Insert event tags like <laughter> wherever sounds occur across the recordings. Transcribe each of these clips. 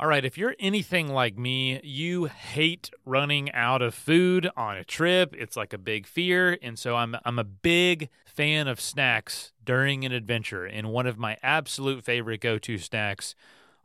All right, if you're anything like me, you hate running out of food on a trip. It's like a big fear, and so I'm I'm a big fan of snacks during an adventure. And one of my absolute favorite go-to snacks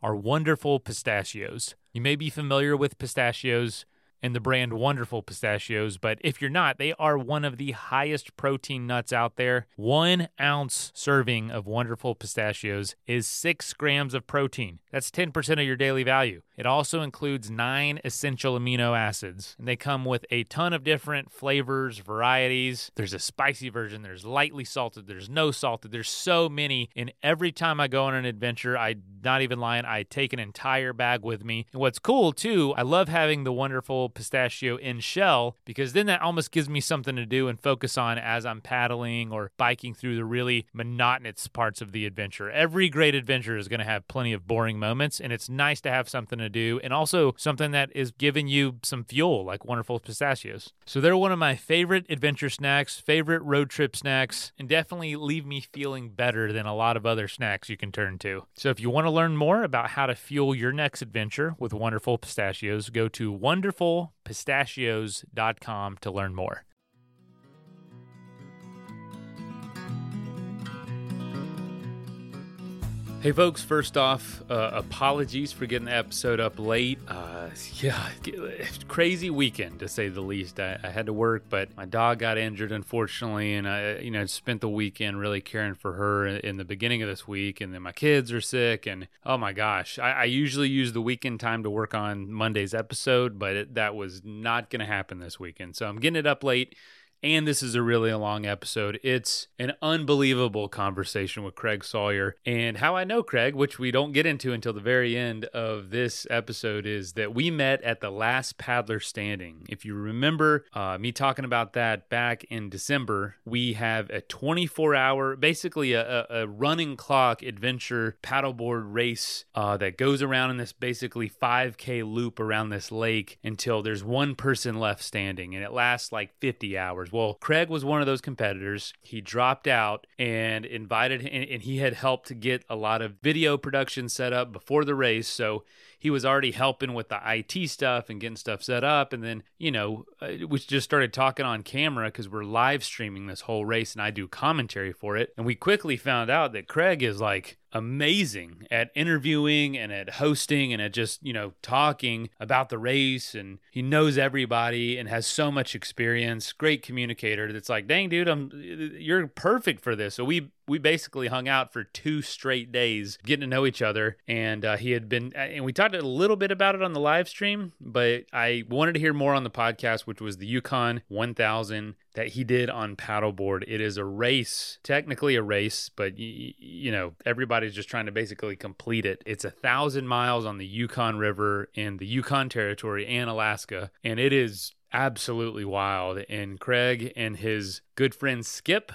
are wonderful pistachios. You may be familiar with pistachios and the brand Wonderful Pistachios. But if you're not, they are one of the highest protein nuts out there. One ounce serving of Wonderful Pistachios is six grams of protein. That's 10% of your daily value. It also includes nine essential amino acids, and they come with a ton of different flavors, varieties. There's a spicy version, there's lightly salted, there's no salted, there's so many. And every time I go on an adventure, I not even lying, I take an entire bag with me. And what's cool too, I love having the wonderful pistachio in shell because then that almost gives me something to do and focus on as I'm paddling or biking through the really monotonous parts of the adventure. Every great adventure is going to have plenty of boring moments, and it's nice to have something to do and also something that is giving you some fuel, like wonderful pistachios. So they're one of my favorite adventure snacks, favorite road trip snacks, and definitely leave me feeling better than a lot of other snacks you can turn to. So if you want to learn more about how to fuel your next adventure with wonderful pistachios, go to wonderfulpistachios.com to learn more. Hey, folks, first off, uh, apologies for getting the episode up late. Uh, yeah, crazy weekend to say the least. I, I, had to work, but my dog got injured, unfortunately, and I, you know, spent the weekend really caring for her in, the beginning of this week. And then my kids are sick, and oh my gosh, I, I usually use the weekend time to work on Monday's episode, but it, that was not going to happen this weekend. So I'm getting it up late and this is a really long episode. It's an unbelievable conversation with Craig Sawyer. And how I know Craig, which we don't get into until the very end of this episode, is that we met at the last Paddler Standing. If you remember uh, me talking about that back in December, we have a 24 hour, basically a, a, running clock adventure paddleboard race uh, that goes around in this basically 5K loop around this lake until there's one person left standing. And it lasts like 50 hours well, Craig was one of those competitors. He dropped out and invited, and he had helped to get a lot of video production set up before the race. So he was already helping with the IT stuff and getting stuff set up. And then, you know, uh, we just started talking on camera because we're live streaming this whole race and I do commentary for it. And we quickly found out that Craig is like, amazing at interviewing and at hosting and at just, you know, talking about the race and he knows everybody and has so much experience, great communicator. That's like, "Dang dude, I'm you're perfect for this." So we we basically hung out for two straight days getting to know each other. And uh, he had been and we talked a little bit about it on the live stream but i wanted to hear more on the podcast which was the yukon 1000 that he did on paddleboard. It is a race technically a race but y- you know everybody's just trying to basically complete it. It's a thousand miles on the yukon river in the yukon territory and alaska and it is absolutely wild. And craig and his good friend skip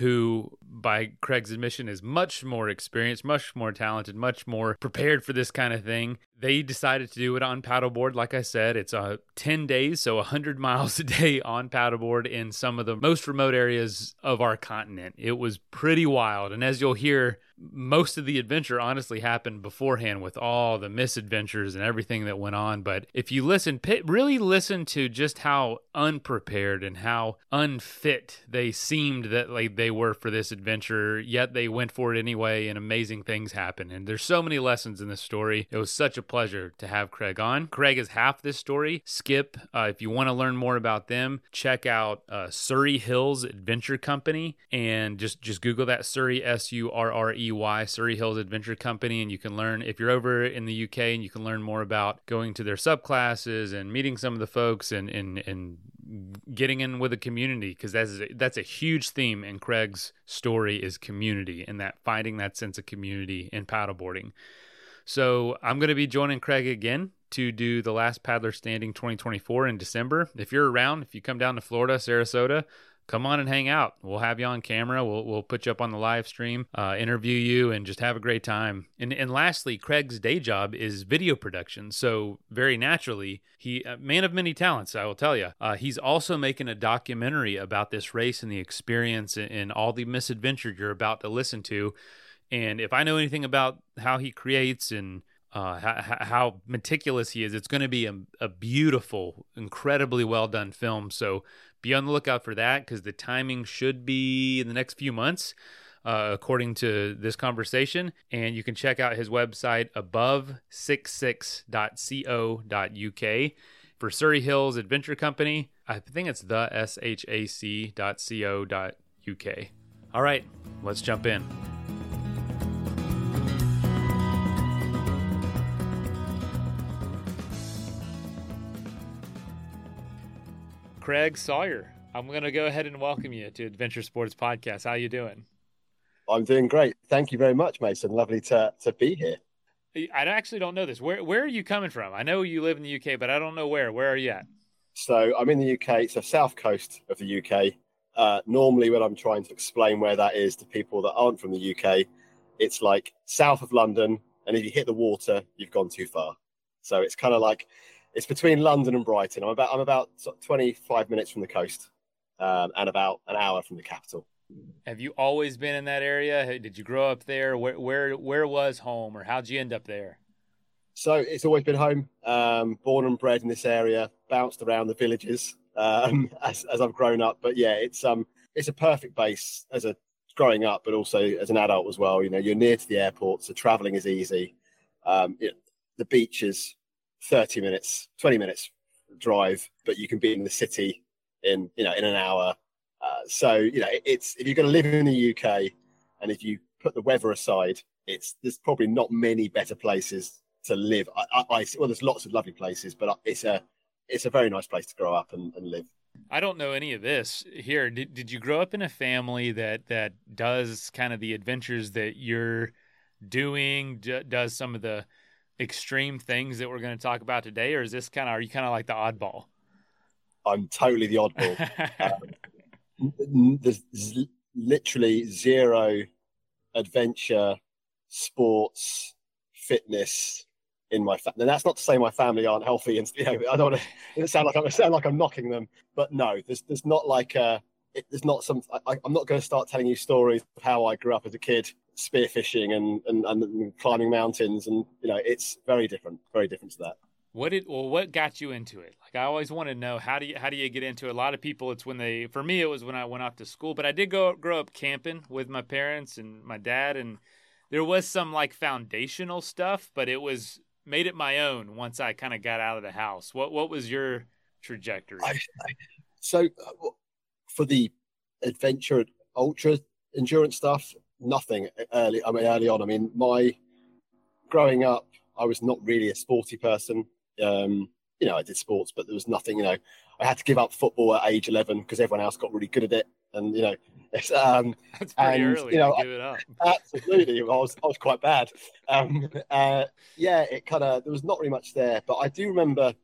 who, by Craig's admission, is much more experienced, much more talented, much more prepared for this kind of thing. They decided to do it on paddleboard. Like I said, it's uh, 10 days, so 100 <laughs> miles a day on paddleboard in some of the most remote areas of our continent. It was pretty wild. And as you'll hear, most of the adventure honestly happened beforehand with all the misadventures and everything that went on. But if you listen, really listen to just how unprepared and how unfit they seemed that like they were for this adventure, yet they went for it anyway, and amazing things happened. And there's so many lessons in this story. It was such a pleasure to have Craig on. Craig is half this story. Skip, uh, if you want to learn more about them, check out uh, Surrey Hills Adventure Company and just just Google that Surrey S U R R E Y Surrey Hills Adventure Company, and you can learn if you're over in the UK and you can learn more about going to their SUP classes and meeting some of the folks and and and getting in with a community because that's a, that's a huge theme in Craig's story is community and that finding that sense of community in paddleboarding. So I'm going to be joining Craig again to do the last Paddler Standing 2024 in December. If you're around, if you come down to Florida, Sarasota, come on and hang out. We'll have you on camera. We'll, we'll put you up on the live stream, uh, interview you, and just have a great time. And, and lastly, Craig's day job is video production. So, very naturally, he, uh, man of many talents, I will tell you. Uh, he's also making a documentary about this race and the experience and, and all the misadventures you're about to listen to. And if I know anything about how he creates and uh, how, how, meticulous he is. It's going to be a, a, beautiful, incredibly well done film. So be on the lookout for that because the timing should be in the next few months, uh, according to this conversation. And you can check out his website above66.co.uk for Surrey Hills Adventure Company. I think it's the shac.co.uk. All right, let's jump in. Craig Sawyer. I'm going to go ahead and welcome you to Adventure Sports Podcast. How you doing? I'm doing great. Thank you very much, Mason. Lovely to to be here. I actually don't know this. Where where are you coming from? I know you live in the UK, but I don't know where. Where are you at? So I'm in the UK. It's the south coast of the UK. Uh, normally, when I'm trying to explain where that is to people that aren't from the UK, it's like south of London, and if you hit the water, you've gone too far. So it's kind of like it's between London and Brighton. I'm about I'm about 25 minutes from the coast, um, and about an hour from the capital. Have you always been in that area? Did you grow up there? Where where where was home, or how'd you end up there? So it's always been home. Um, born and bred in this area. Bounced around the villages um, <laughs> as as I've grown up. But yeah, it's um it's a perfect base as a growing up, but also as an adult as well. You know, you're near to the airport, so traveling is easy. Um, it, the beaches 30 minutes, 20 minutes drive, but you can be in the city in, you know, in an hour. Uh, so, you know, it's, if you're going to live in the UK and if you put the weather aside, it's, there's probably not many better places to live. I, I, I well, there's lots of lovely places, but it's a, it's a very nice place to grow up and, and live. I don't know any of this here. Did, did you grow up in a family that, that does kind of the adventures that you're doing, d- does some of the, extreme things that we're going to talk about today, or is this kind of are you kind of like the oddball? I'm totally the oddball. <laughs> um, there's literally zero adventure, sports, fitness in my family. And that's not to say my family aren't healthy, and <laughs> you know, I don't want to sound like I'm sound like I'm knocking them, but no, there's there's not like a. It, there's not some. I, I'm not going to start telling you stories of how I grew up as a kid spearfishing and, and, and climbing mountains and you know it's very different very different to that. What did well what got you into it? Like i always want to know how do you how do you get into it? A lot of people it's when they for me it was when i went off to school but i did go grow up camping with my parents and my dad and there was some like foundational stuff but it was made it my own once i kind of got out of the house. What what was your trajectory? I, I, so uh, for the adventure ultra endurance stuff nothing early. I mean, early on. I mean, my growing up, I was not really a sporty person. Um, you know, I did sports, but there was nothing. You know, I had to give up football at age eleven because everyone else got really good at it, and you know, it's, <laughs> um, that's pretty and, early. You know, give it up. <laughs> absolutely, I was I was quite bad. Um, uh, yeah, it kind of there was not really much there, but I do remember.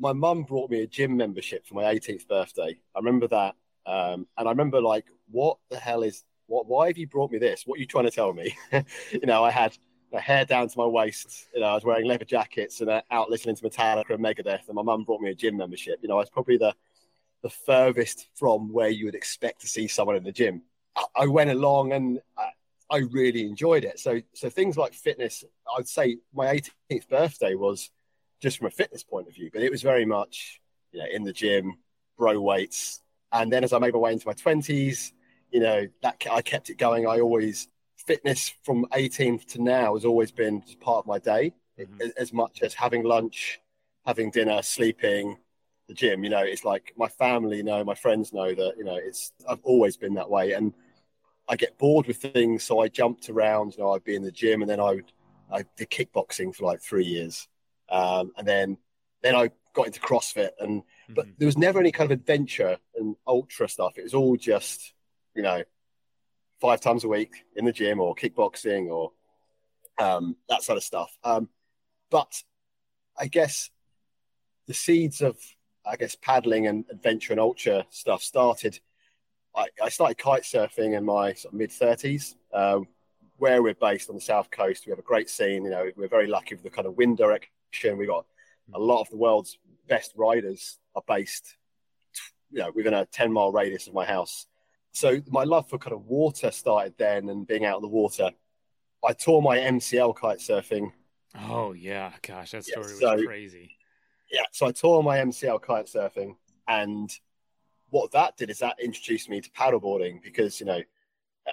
My mum brought me a gym membership for my 18th birthday. I remember that. Um, and I remember like, what the hell is what, why have you brought me this? What are you trying to tell me? <laughs> you know, I had my hair down to my waist. You know, I was wearing leather jackets and out listening to Metallica and Megadeth. And my mum brought me a gym membership. You know, I was probably the the furthest from where you would expect to see someone in the gym. I, I went along and I, I, really enjoyed it. So, so things like fitness, I'd say my 18th birthday was just from a fitness point of view, but it was very much, you know, in the gym, bro weights. And then as I made my way into my 20s, you know that I kept it going. I always fitness from 18th to now has always been part of my day, mm-hmm. as much as having lunch, having dinner, sleeping, the gym. You know, it's like my family know, my friends know that you know it's. I've always been that way, and I get bored with things, so I jumped around. You know, I'd be in the gym, and then I would I did kickboxing for like three years, um, and then then I got into CrossFit, and mm-hmm. but there was never any kind of adventure and ultra stuff. It was all just you know, five times a week in the gym or kickboxing or um, that sort of stuff. Um, but I guess the seeds of, I guess, paddling and adventure and ultra stuff started. I, I started kite surfing in my sort of mid 30s. Uh, where we're based on the south coast, we have a great scene. You know, we're very lucky with the kind of wind direction. We got a hmm. lot of the world's best riders are based, you know, within a 10 mile radius of my house so my love for kind of water started then and being out of the water. I tore my MCL kite surfing Oh yeah, gosh, that story Yeah, was crazy. Yeah, so I tore my MCL kite surfing, and what that did is that introduced me to paddleboarding because you know uh,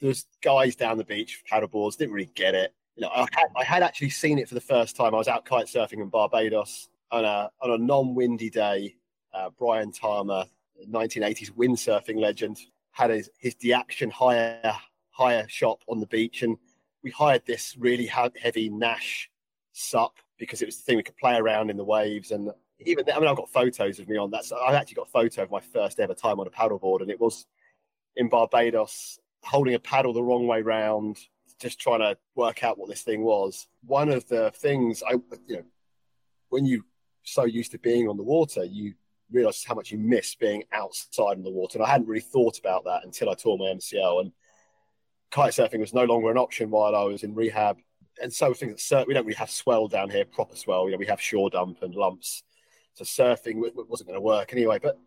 there's guys down the beach paddleboards didn't really get it. You know, I had, I had actually seen it for the first time. I was out kite surfing in Barbados on a on a non-windy day. Uh, Brian Talma, 1980s windsurfing legend, had his his Deaction hire hire shop on the beach, and we hired this really heavy Naish sup because it was the thing we could play around in the waves. And even I mean, I've got photos of me on that. So I've actually got a photo of my first ever time on a paddleboard, and it was in Barbados, holding a paddle the wrong way round, just trying to work out what this thing was. One of the things I, you know, when you so used to being on the water, you realize how much you miss being outside in the water. And I hadn't really thought about that until I tore my MCL. And kite surfing was no longer an option while I was in rehab. And so things that we don't really have swell down here, proper swell. You know, we have shore dump and lumps. So surfing wasn't going to work anyway. But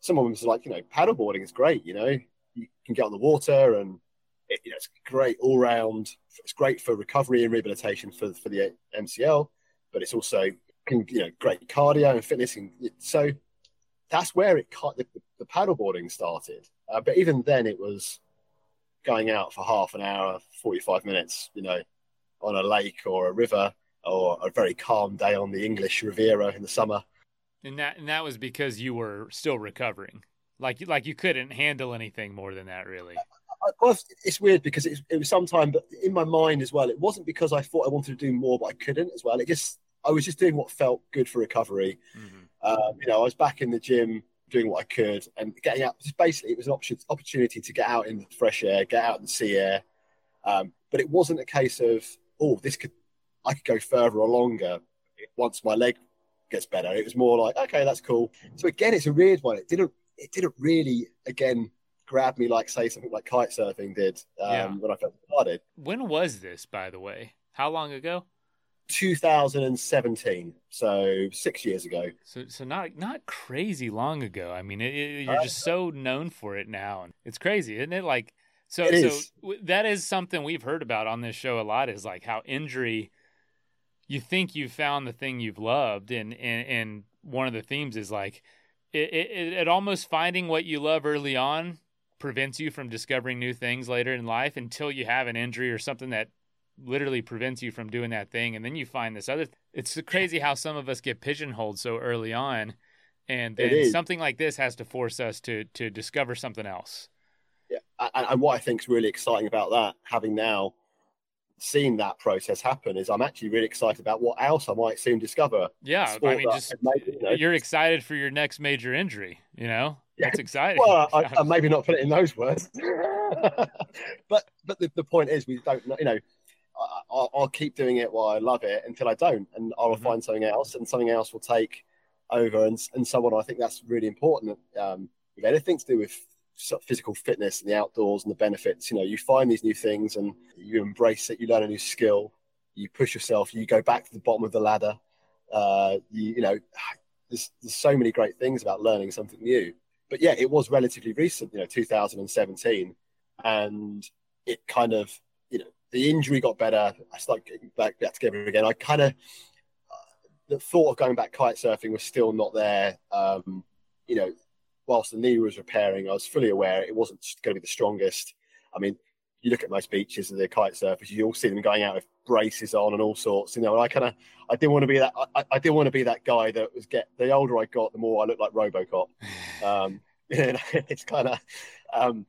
some of them was like, you know, paddleboarding is great. You know, you can get on the water and it, you know, it's great all round. It's great for recovery and rehabilitation for for the MCL, but it's also you know great cardio and fitness. And so that's where it the, the paddleboarding started. Uh, but even then, it was going out for half an hour, forty five minutes. You know, on a lake or a river or a very calm day on the English Riviera in the summer. And that and that was because you were still recovering. Like like you couldn't handle anything more than that, really. I, it's weird because it, it was sometime, but in my mind as well, it wasn't because I thought I wanted to do more, but I couldn't as well. It just, I was just doing what felt good for recovery. Mhm. Um, you know, I was back in the gym doing what I could and getting out. Just basically, it was an option, opportunity to get out in the fresh air, get out in the sea air. Um, but it wasn't a case of, oh, this could, I could go further or longer once my leg gets better. It was more like, okay, that's cool. So again, it's a weird one. It didn't, it didn't really, again, grab me like say something like kite surfing did um, Yeah. when I first started. When was this, by the way? How long ago? 2017, so six years ago. So so not not crazy long ago. I mean, it, it- you're just so known for it now, and it's crazy, isn't it? Like so It so is. w- that is something we've heard about on this show a lot. Is like how injury. You think you've found the thing you've loved, and and and one of the themes is like it, it, it almost finding what you love early on prevents you from discovering new things later in life until you have an injury or something that literally prevents you from doing that thing and then you find this other it's crazy how some of us get pigeonholed so early on and then something like this has to force us to to discover something else Yeah, and, and what I think is really exciting about that, having now seen that process happen, is I'm actually really excited about what else I might soon discover. yeah i mean just maybe, you know, you're excited for your next major injury you know. That's exciting Well, I, I <laughs> maybe not put it in those words, <laughs> but but the, the point is, we don't know. You know, I, I'll, I'll keep doing it while I love it until I don't, and I'll Mhm. find something else, and something else will take over, and and so on. I think that's really important um, with anything to do with physical fitness and the outdoors and the benefits. You know, you find these new things and you embrace it. You learn a new skill. You push yourself. You go back to the bottom of the ladder. Uh, you you know, there's, there's so many great things about learning something new but yeah, it was relatively recent, you know, 2017, and it kind of, you know, the injury got better. I started getting back, back together again. I kind of, the thought of going back kite surfing was still not there. Um, you know, whilst the knee was repairing, I was fully aware it wasn't going to be the strongest. I mean, you look at most beaches and the kite surfers, you all see them going out with braces on and all sorts, you know. And I kind of, I didn't want to be that. I, I didn't want to be that guy that was get. The older I got, the more I looked like RoboCop. <sighs> Um, <laughs> you know, it's kind of um,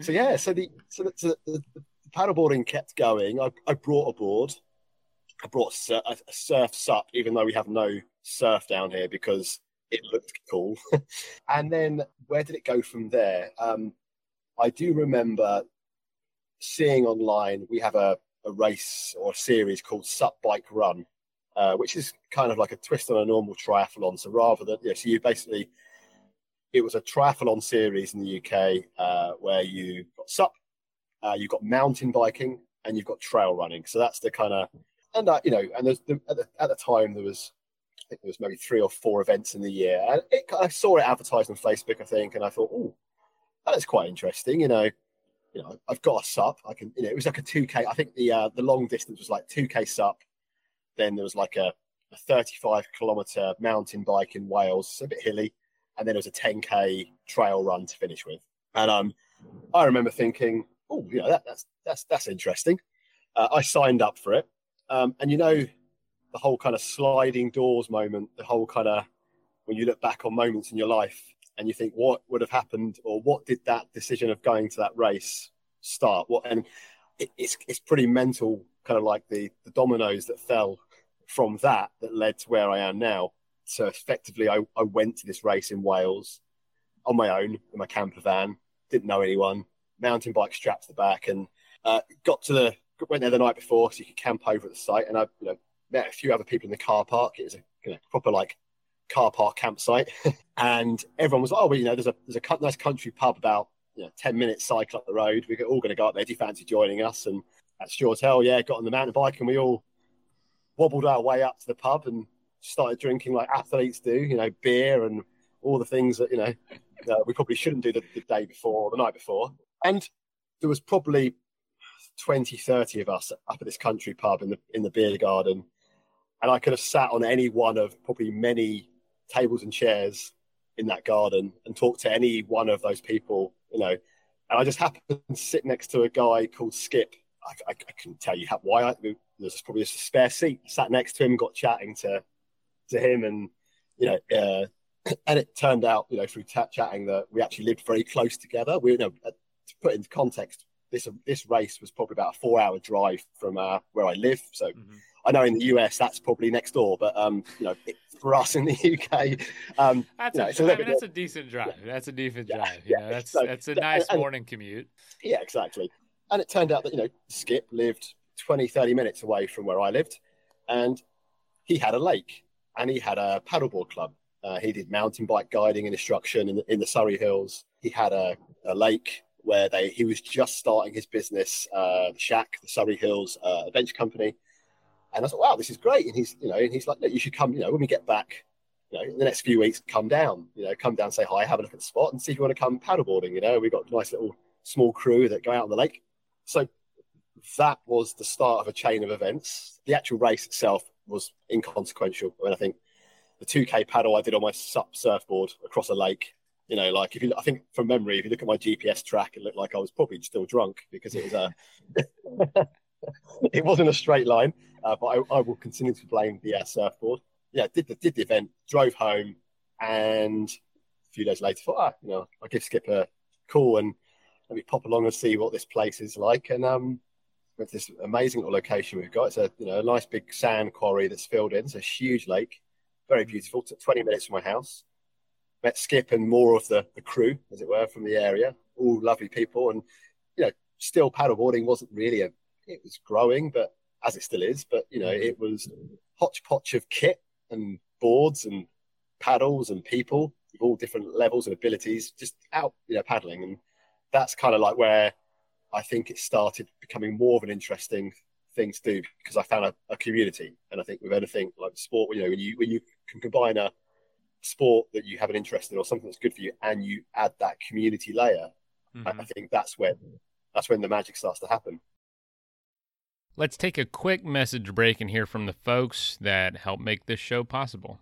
so yeah. So the so the, so the, the paddleboarding kept going. I, I brought a board. I brought a, a surf sup, even though we have no surf down here because it looked cool. <laughs> and then where did it go from there? Um, I do remember seeing online we have a, a race or a series called Sup Bike Run, uh, which is kind of like a twist on a normal triathlon. So rather than yeah, so you basically it was a triathlon series in the UK uh, where you got sup, uh, you've got mountain biking, and you've got trail running. So that's the kind of and uh, you know, and there's the, at, the, at the time there was I think there was maybe three or four events in the year, and it, I saw it advertised on Facebook, I think, and I thought, oh, that is quite interesting. You know, you know, I've got a sup. I can, you know, it was like a 2K. I think the uh, the long distance was like 2K sup. Then there was like a, a 35 kilometer mountain bike in Wales, a bit hilly, and then there was a 10K trail run to finish with. And um, I remember thinking, oh, you know, that, that's that's that's interesting. Uh, I signed up for it, um, and you know, the whole kind of sliding doors moment, the whole kind of when you look back on moments in your life and you think what would have happened or what did that decision of going to that race start? What and it, it's it's pretty mental kind of like the the dominoes that fell from that that led to where I am now. So effectively I, I went to this race in Wales on my own in my camper van didn't know anyone mountain bike strapped to the back and uh, got to the went there the night before so you could camp over at the site and I you know met a few other people in the car park. It was a you know, proper like car park campsite, <laughs> and everyone was like, "Oh, well, you know, there's a there's a nice country pub about you know, ten minutes cycle up the road. We're all going to go up there. Do you fancy joining us?" And at Stuart Hotel, yeah, got on the mountain bike, and we all wobbled our way up to the pub and started drinking like athletes do, you know, beer and all the things that you know <laughs> uh, we probably shouldn't do the, the day before or the night before. And there was probably 20, 30 of us up at this country pub in the in the beer garden. And I could have sat on any one of probably many tables and chairs in that garden and talk to any one of those people, you know. And I just happened to sit next to a guy called Skip. I, I, I couldn't tell you how, why. I, there's probably just a spare seat. sat next to him, got chatting to to him, and you know, uh, <clears throat> and it turned out, you know, through t- chatting that we actually lived very close together. We, you know, uh, to put into context, this this race was probably about a four hour drive from uh, where I live. So mm-hmm. I know in the US that's probably next door, but um, you know, it, for us in the UK, um, that's, you know, a, I mean, that's a decent drive. Yeah. That's a decent yeah, drive. You yeah, know, that's so, that's a nice and, morning commute. Yeah, exactly. And it turned out that you know Skip lived 20, 30 minutes away from where I lived, and he had a lake and he had a paddleboard club. Uh, he did mountain bike guiding and instruction in the, in the Surrey Hills. He had a, a lake where they he was just starting his business, uh, the Shack, the Surrey Hills uh, Adventure Company and I thought, wow, this is great. And he's, you know, and he's like, you should come, you know, when we get back, you know, in the next few weeks, come down, you know, come down, say hi, have a look at the spot and see if you want to come paddleboarding. You know, we've got a nice little small crew that go out on the lake. So that was the start of a chain of events. The actual race itself was inconsequential. I mean, I think the 2K paddle I did on my sup surfboard across a lake, you know, like if you, I think from memory, if you look at my GPS track, it looked like I was probably still drunk because it was a, <laughs> <laughs> it wasn't a straight line, uh, but I, I, will continue to blame the uh, surfboard. Yeah, did the did the event, drove home, and a few days later thought, ah, you know, I'll give Skip a call and let me pop along and see what this place is like. And um, with this amazing little location we've got, it's a you know a nice big sand quarry that's filled in. It's a huge lake, very beautiful. Took 20 minutes from my house. Met Skip and more of the, the crew, as it were, from the area. All lovely people, and you know, still paddleboarding wasn't really a it was growing, but as it still is. But you know, it was hodgepodge of kit and boards and paddles and people of all different levels and abilities, just out you know paddling, and that's kind of like where I think it started becoming more of an interesting thing to do because I found a, a community, and I think with anything like sport, you know, when you when you can combine a sport that you have an interest in or something that's good for you, and you add that community layer, mm-hmm. I, I think that's when that's when the magic starts to happen. Let's take a quick message break and hear from the folks that help make this show possible.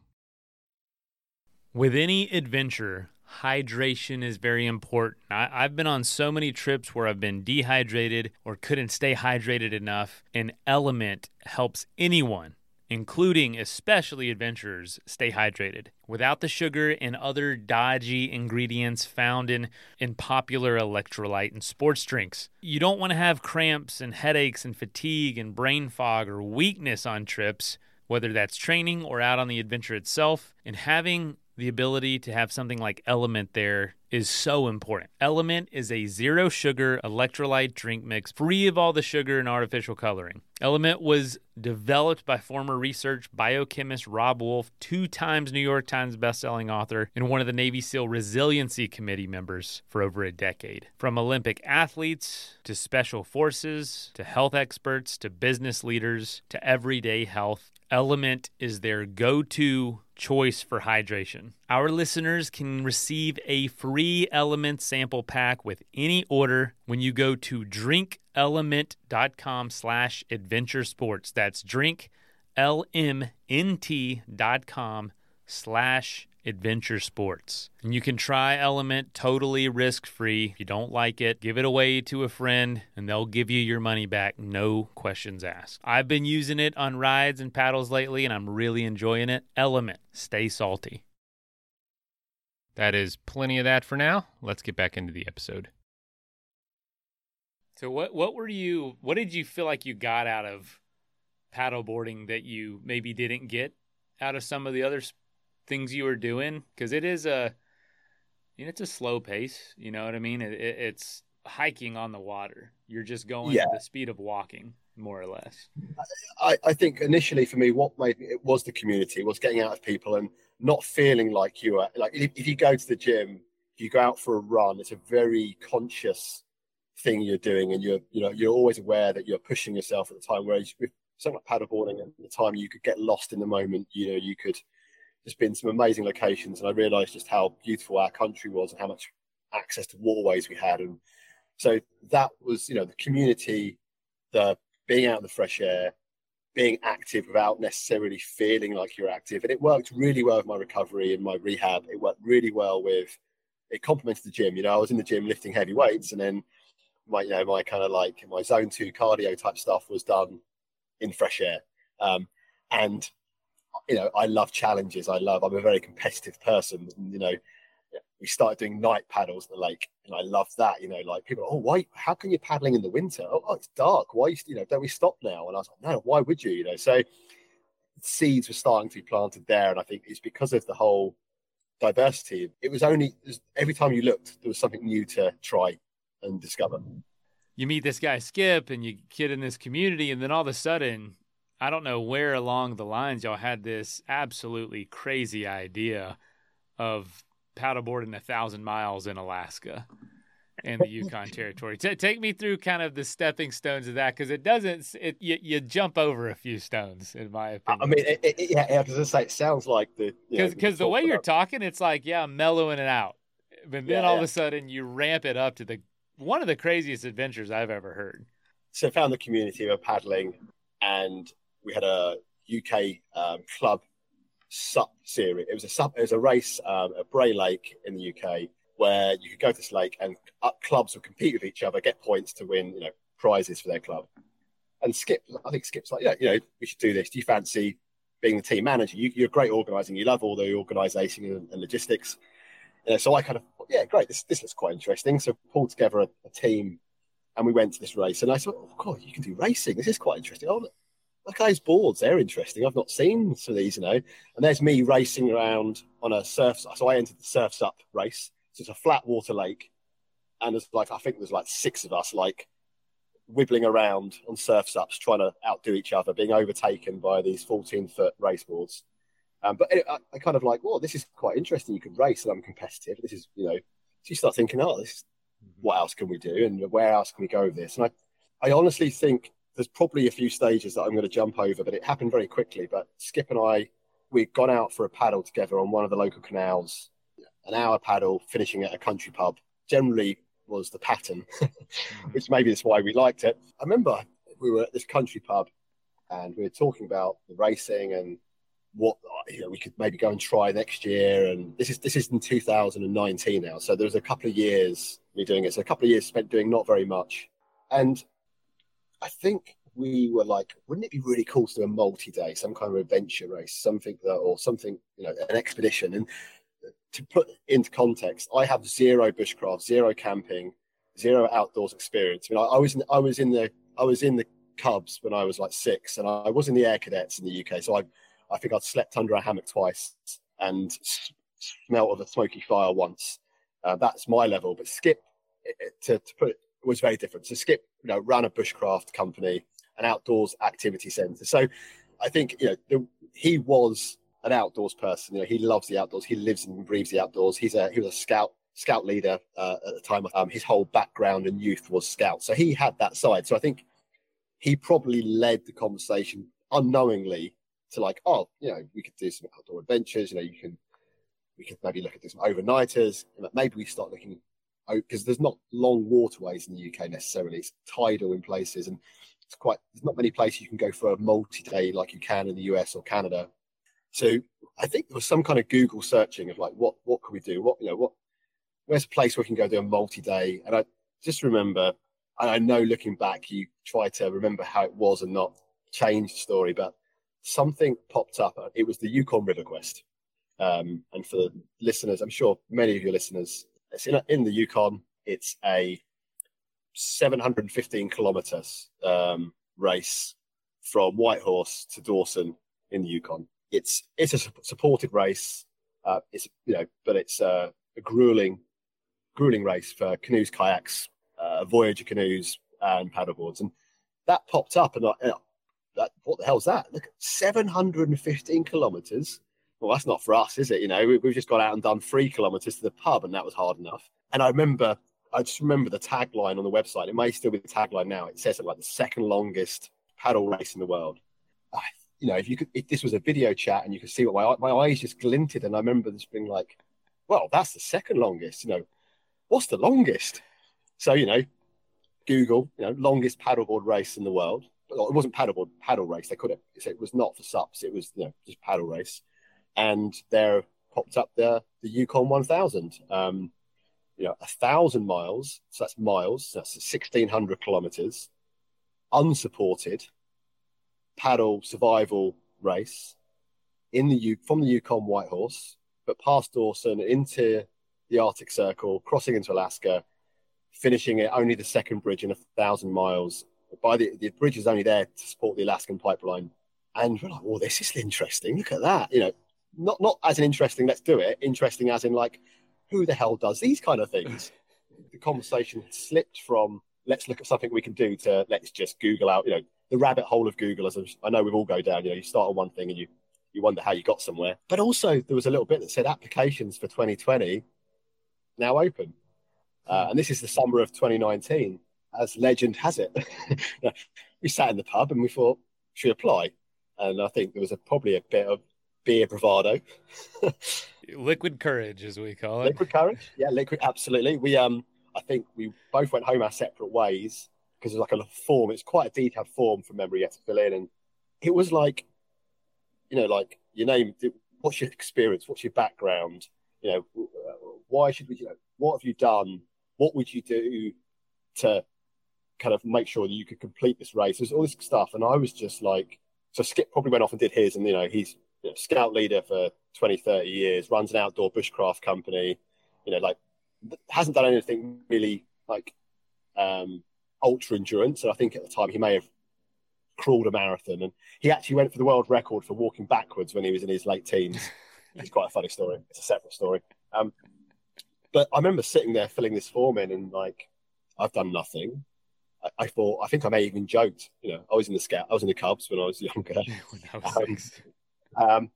With any adventure, hydration is very important. I, have been on so many trips where I've been dehydrated or couldn't stay hydrated enough, and LMNT helps anyone including especially adventurers, stay hydrated. Without the sugar and other dodgy ingredients found in, in popular electrolyte and sports drinks. You don't want to have cramps and headaches and fatigue and brain fog or weakness on trips, whether that's training or out on the adventure itself. And having the ability to have something like LMNT there is so important. LMNT is a zero sugar electrolyte drink mix free of all the sugar and artificial coloring. LMNT was developed by former research biochemist Robb Wolf, two times New York Times bestselling author, and one of the Navy SEAL Resiliency Committee members for over a decade. From Olympic athletes to special forces to health experts to business leaders to everyday health, LMNT is their go to choice for hydration. Our listeners can receive a free LMNT sample pack with any order when you go to drinklmnt.com slash adventure sports. That's drinklmnt.com slash adventure sports. And you can try LMNT totally risk free. If you don't like it, give it away to a friend and they'll give you your money back, no questions asked. I've been using it on rides and paddles lately and I'm really enjoying it. LMNT, stay salty. That is plenty of that for now. Let's get back into the episode. So what what were you what did you feel like you got out of paddleboarding that you maybe didn't get out of some of the other things you were doing? Because it is a you know, it's a slow pace you know what i mean? It, it, it's hiking on the water. You're just going yeah. at the speed of walking more or less. I, I think initially for me what made it was the community was getting out of people and not feeling like you are like if, if you go to the gym if you go out for a run it's a very conscious thing you're doing and you're you know you're always aware that you're pushing yourself at the time whereas with something like paddleboarding at the time you could get lost in the moment you know you could there's been some amazing locations, and I realised just how beautiful our country was and how much access to waterways we had, and so that was you know the community, the being out in the fresh air, being active without necessarily feeling like you're active, and it worked really well with my recovery and my rehab. It worked really well with it complemented the gym. You know, I was in the gym lifting heavy weights, and then my you know my kind of like my zone two cardio type stuff was done in fresh air. Um, and you know, I love challenges. I love. I'm a very competitive person. You know, we started doing night paddles at the lake, and I love that. You know, like people, oh, why? How can you paddling in the winter? Oh, oh, it's dark. Why? You know, don't we stop now? And I was like, no, why would you? You know, so seeds were starting to be planted there, and I think it's because of the whole diversity. It was only every time you looked, there was something new to try and discover. You meet this guy Skip, and you get in this community, and then all of a sudden I don't know where along the lines y'all had this absolutely crazy idea of paddleboarding a thousand miles in Alaska and the Yukon <laughs> Territory. T- take me through kind of the stepping stones of that because it doesn't. It you, you, jump over a few stones in my opinion. I mean, it, it, yeah, because it's like it sounds like the because because the way you're talking, it's like yeah, I'm mellowing it out, but then yeah, all yeah. of a sudden you ramp it up to the one of the craziest adventures I've ever heard. So I found the community of paddling and we had a UK um, club SUP series. It was a SUP, it was a race um, at Bray Lake in the UK where you could go to this lake and clubs would compete with each other, get points to win, you know, prizes for their club. And Skip, I think Skip's like, yeah, you know, we should do this. Do you fancy being the team manager? You, are great organising. You love all the organisation and, and, logistics. You know, so I kind of, yeah, great. This this looks quite interesting. So pulled together a, a team, and we went to this race. And I thought, oh god, you can do racing. This is quite interesting. Oh, look at those boards, they're interesting. I've not seen some of these, you know. And there's me racing around on a surf. So I entered the surf sup race. So it's a flat water lake. And there's like, I think there's like six of us, like wibbling around on surf sups, trying to outdo each other, being overtaken by these 14 foot race boards. Um, but I, I, kind of like, well, this is quite interesting. You can race and I'm competitive. This is, you know, so you start thinking, oh, this is, what else can we do? And where else can we go with this? And I, I honestly think there's probably a few stages that I'm going to jump over, but it happened very quickly. But Skip and I, we'd gone out for a paddle together on one of the local canals, an hour paddle, finishing at a country pub. Generally was the pattern, <laughs> which maybe that's why we liked it. I remember we were at this country pub and we were talking about the racing and what you know we could maybe go and try next year. And this is this is in 2019 now, so there was a couple of years me doing it. So a couple of years spent doing not very much, and I think we were like, wouldn't it be really cool to do a multi-day, some kind of adventure race, something that, or something, you know, an expedition? And to put into context, I have zero bushcraft, zero camping, zero outdoors experience. I mean, I, I was in, I was in the I was in the Cubs when I was like six, and I was in the Air Cadets in the UK. So I I think I'd slept under a hammock twice and smelt of a smoky fire once. Uh, that's my level. But Skip, to, to put it was very different. So Skip, you know, ran a bushcraft company, an outdoors activity centre. So I think you know the, he was an outdoors person. You know, he loves the outdoors. He lives and breathes the outdoors. He's a he was a scout scout leader uh, at the time. Um, his whole background and youth was scout, so he had that side. So I think he probably led the conversation unknowingly to like, oh, you know, we could do some outdoor adventures. You know, you can we could maybe look at some overnighters. Maybe we start looking oh, because there's not long waterways in the UK necessarily. It's tidal in places, and it's quite there's not many places you can go for a multi-day like you can in the US or Canada. So I think there was some kind of Google searching of like what what can we do? What you know what where's a place where we can go do a multi-day? And I just remember, and I know looking back, you try to remember how it was and not change the story, but something popped up. It was the Yukon River Quest. Um, and for the listeners, I'm sure many of your listeners, it's in, in the Yukon. It's a 715 kilometers um, race from Whitehorse to Dawson in the Yukon. It's it's a supported race. Uh, it's you know, but it's a grueling, grueling race for canoes, kayaks, uh, Voyageur canoes, and paddleboards. And that popped up, and I, what the hell's that? Look, 715 kilometers. Well, that's not for us, is it? You know, we, we've just gone out and done three kilometers to the pub, and that was hard enough. And I remember, I just remember the tagline on the website. It may still be the tagline now. It says it like the second longest paddle race in the world. I, you know, if you could, if this was a video chat and you could see what my my eyes just glinted, and I remember this being like, well, that's the second longest. You know, what's the longest? So you know, Google, you know, longest paddleboard race in the world it wasn't paddleboard paddle race. They could have. It was not for sups. It was you know just paddle race, and there popped up the the Yukon 1000. Um, you know, a thousand miles. So that's miles. So that's 1600 kilometers, unsupported paddle survival race in the U from the Yukon Whitehorse, but past Dawson into the Arctic Circle, crossing into Alaska, finishing it only the second bridge in a thousand miles by the, the bridge is only there to support the Alaskan pipeline. And we're like, oh, this is interesting. Look at that. You know, not not as an interesting, let's do it. Interesting as in like, who the hell does these kind of things? <laughs> the conversation slipped from let's look at something we can do to let's just Google out, you know, the rabbit hole of Google, as I know we've all go down. You know, you start on one thing and you you wonder how you got somewhere. But also there was a little bit that said applications for 2020 now open. Uh, and this is the summer of 2019 as legend has it, <laughs> we sat in the pub and we thought, should we apply? And I think there was a, probably a bit of beer bravado. <laughs> liquid courage, as we call it. Liquid courage, yeah, liquid, absolutely. We, um, I think we both went home our separate ways because it's like a form. It's quite a detailed form from memory you had to fill in, and it was like, you know, like your name, what's your experience, what's your background, you know, why should we, you know, what have you done, what would you do to kind of make sure that you could complete this race. There's all this stuff. And I was just like, so Skip probably went off and did his, and you know, he's you know, scout leader for 20, 30 years, runs an outdoor bushcraft company, you know, like hasn't done anything really like um, ultra endurance. And I think at the time he may have crawled a marathon, and he actually went for the world record for walking backwards when he was in his late teens. <laughs> it's quite a funny story. It's a separate story. Um, but I remember sitting there filling this form in, and like I've done nothing. I, I, thought, I think I may even joked. You know, I was in the scout, I was in the Cubs when I was younger. <laughs> um, um,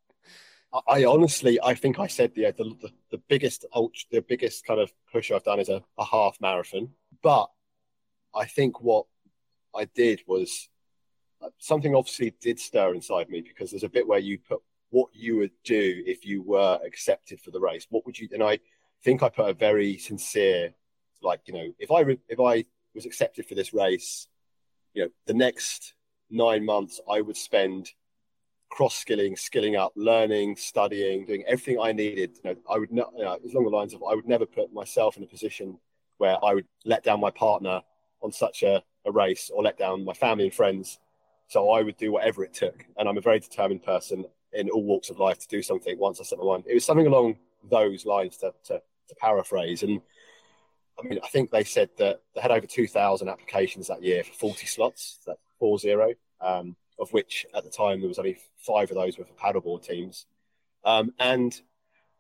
I, I, honestly, I think I said the the, the, the biggest ultra, the biggest kind of push I've done is a, a half marathon. But I think what I did was uh, something obviously did stir inside me because there's a bit where you put what you would do if you were accepted for the race. What would you? And I think I put a very sincere, like you know, if I if I was accepted for this race, you know, the next nine months I would spend cross skilling, skilling up, learning, studying, doing everything I needed. You know, I would not, you know, along the lines of I would never put myself in a position where I would let down my partner on such a, a race or let down my family and friends. So I would do whatever it took. And I'm a very determined person in all walks of life to do something once I set my mind. It was something along those lines to, to, to paraphrase. And I mean, I think they said that they had over 2,000 applications that year for 40 slots, that four zero, um, of which at the time there was only five of those were for paddleboard teams. Um, and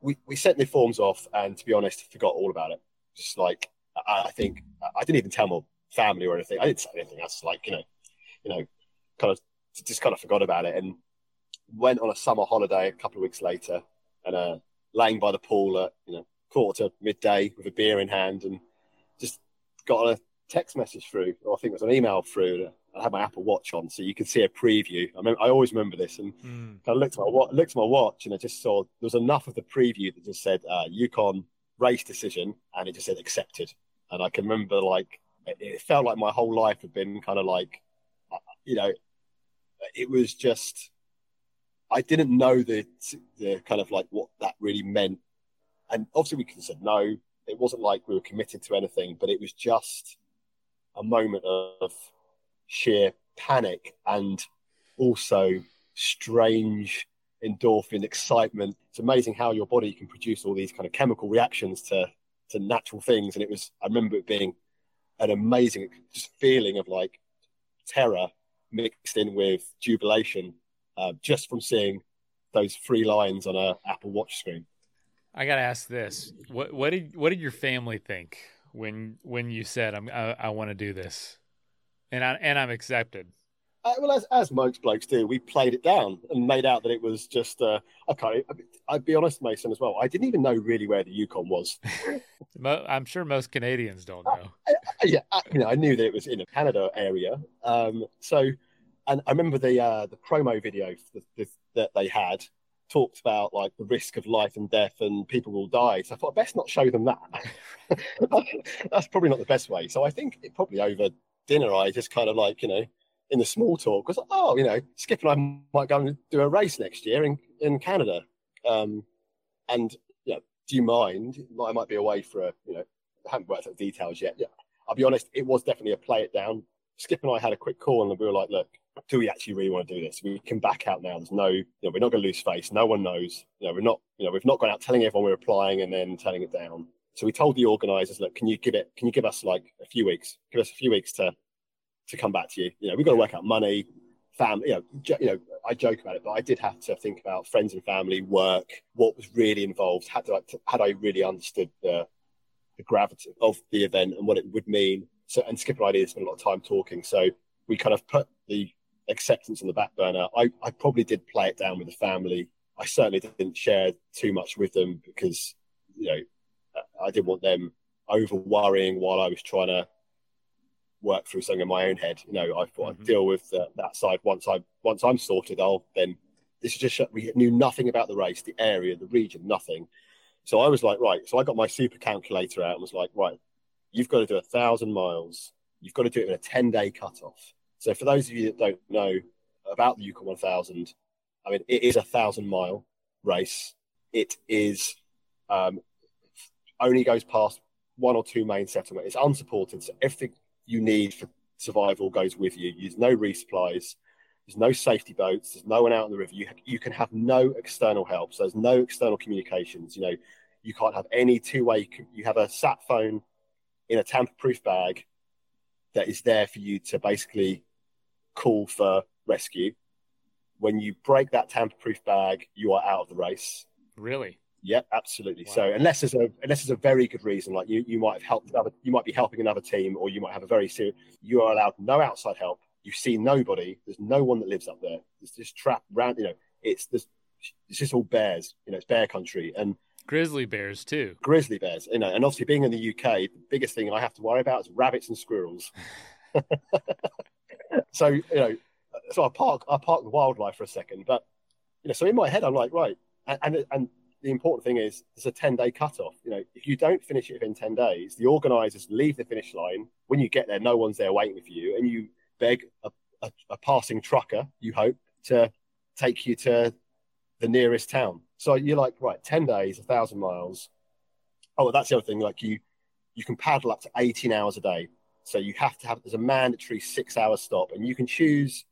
we, we sent the forms off, and to be honest, forgot all about it. Just like I, I think I didn't even tell my family or anything. I didn't say anything. I was like, you know, you know, kind of just kind of forgot about it, and went on a summer holiday a couple of weeks later, and uh, laying by the pool at you know quarter to midday with a beer in hand and just got a text message through, or I think it was an email through. I had my Apple Watch on, so you could see a preview. I mean, I always remember this, and mm. I looked at my looked at my watch, and I just saw there was enough of the preview that just said uh, Yukon race decision, and it just said accepted. and I can remember like it felt like my whole life had been kind of like, uh, you know, it was just I didn't know the the kind of like what that really meant, and obviously we could have said no. It wasn't like we were committed to anything, but it was just a moment of sheer panic and also strange endorphin excitement. It's amazing how your body can produce all these kind of chemical reactions to to natural things. And it was I remember it being an amazing just feeling of like terror mixed in with jubilation uh, just from seeing those three lines on a Apple Watch screen. I gotta ask this: what what did what did your family think when when you said I'm I, I want to do this, and I and I'm accepted? Uh, well, as, as most blokes do, we played it down and made out that it was just. Uh, okay, I'd be honest, Mason, as well. I didn't even know really where the Yukon was. <laughs> I'm sure most Canadians don't know. Uh, yeah, I, you know, I knew that it was in a Canada area. Um, so, and I remember the uh, the promo video that, that they had talked about like the risk of life and death and people will die. So I thought best not show them that. <laughs> That's probably not the best way. So I think it probably over dinner I just kind of like you know in the small talk was, like, oh, you know, Skip and I might go and do a race next year in, in Canada. Um, and, know, do you mind? I might be away for a, you know, I haven't worked out the details yet. Yeah. I'll be honest, it was definitely a play it down. Skip and I had a quick call and we were like, look, do we actually really want to do this? We can back out now. There's no, you know, we're not going to lose face. No one knows. You know, we're not, you know, we've not gone out telling everyone we're applying and then turning it down. So we told the organisers, look, can you give it? Can you give us like a few weeks? Give us a few weeks to to come back to you. You know, we've got to work out money, family. You know, you know, I joke about it, but I did have to think about friends and family, work, what was really involved. Had to, had I really understood the the gravity of the event and what it would mean. So, and Skip and I did spend a lot of time talking. So we kind of put the acceptance on the back burner. I, I probably did play it down with the family. I certainly didn't share too much with them because, you know, I didn't want them over worrying while I was trying to work through something in my own head. You know, I thought mm-hmm. I'd deal with that side once I once I'm sorted. I'll then. This is just we knew nothing about the race, the area, the region, nothing. So I was like, right. So I got my super calculator out and was like, right, you've got to do a thousand miles. You've got to do it in a ten day cutoff. So for those of you that don't know about the Yukon 1000, I mean, it is a thousand mile race. It is um, only goes past one or two main settlements. It's unsupported, so everything you need for survival goes with you. There's no resupplies. There's no safety boats. There's no one out on the river. You, you can have no external help. So there's no external communications. You know, you can't have any two-way. You have a sat phone in a tamper-proof bag that is there for you to basically call for rescue. When you break that tamper-proof bag, you are out of the race. Really? Yep, absolutely. Wow. So unless there's a unless there's a very good reason, like you you might have helped another, you might be helping another team, or you might have a very serious. You are allowed no outside help. You see nobody. There's no one that lives up there. It's just trapped round. You know, it's this. It's just all bears. You know, it's bear country and grizzly bears too. Grizzly bears. You know, and obviously being in the UK, the biggest thing I have to worry about is rabbits and squirrels. <laughs> so you know, so I park I park the wildlife for a second, but you know, so in my head I'm like, right, and and, and the important thing is there's a 10 day cutoff. You know, if you don't finish it within 10 days, the organizers leave the finish line. When you get there, no one's there waiting for you, and you beg a, a, a passing trucker, you hope, to take you to the nearest town. So you're like, right, 10 days, a thousand miles. Oh, that's the other thing. Like you, you can paddle up to 18 hours a day. So you have to have, there's a mandatory six hour stop and you can choose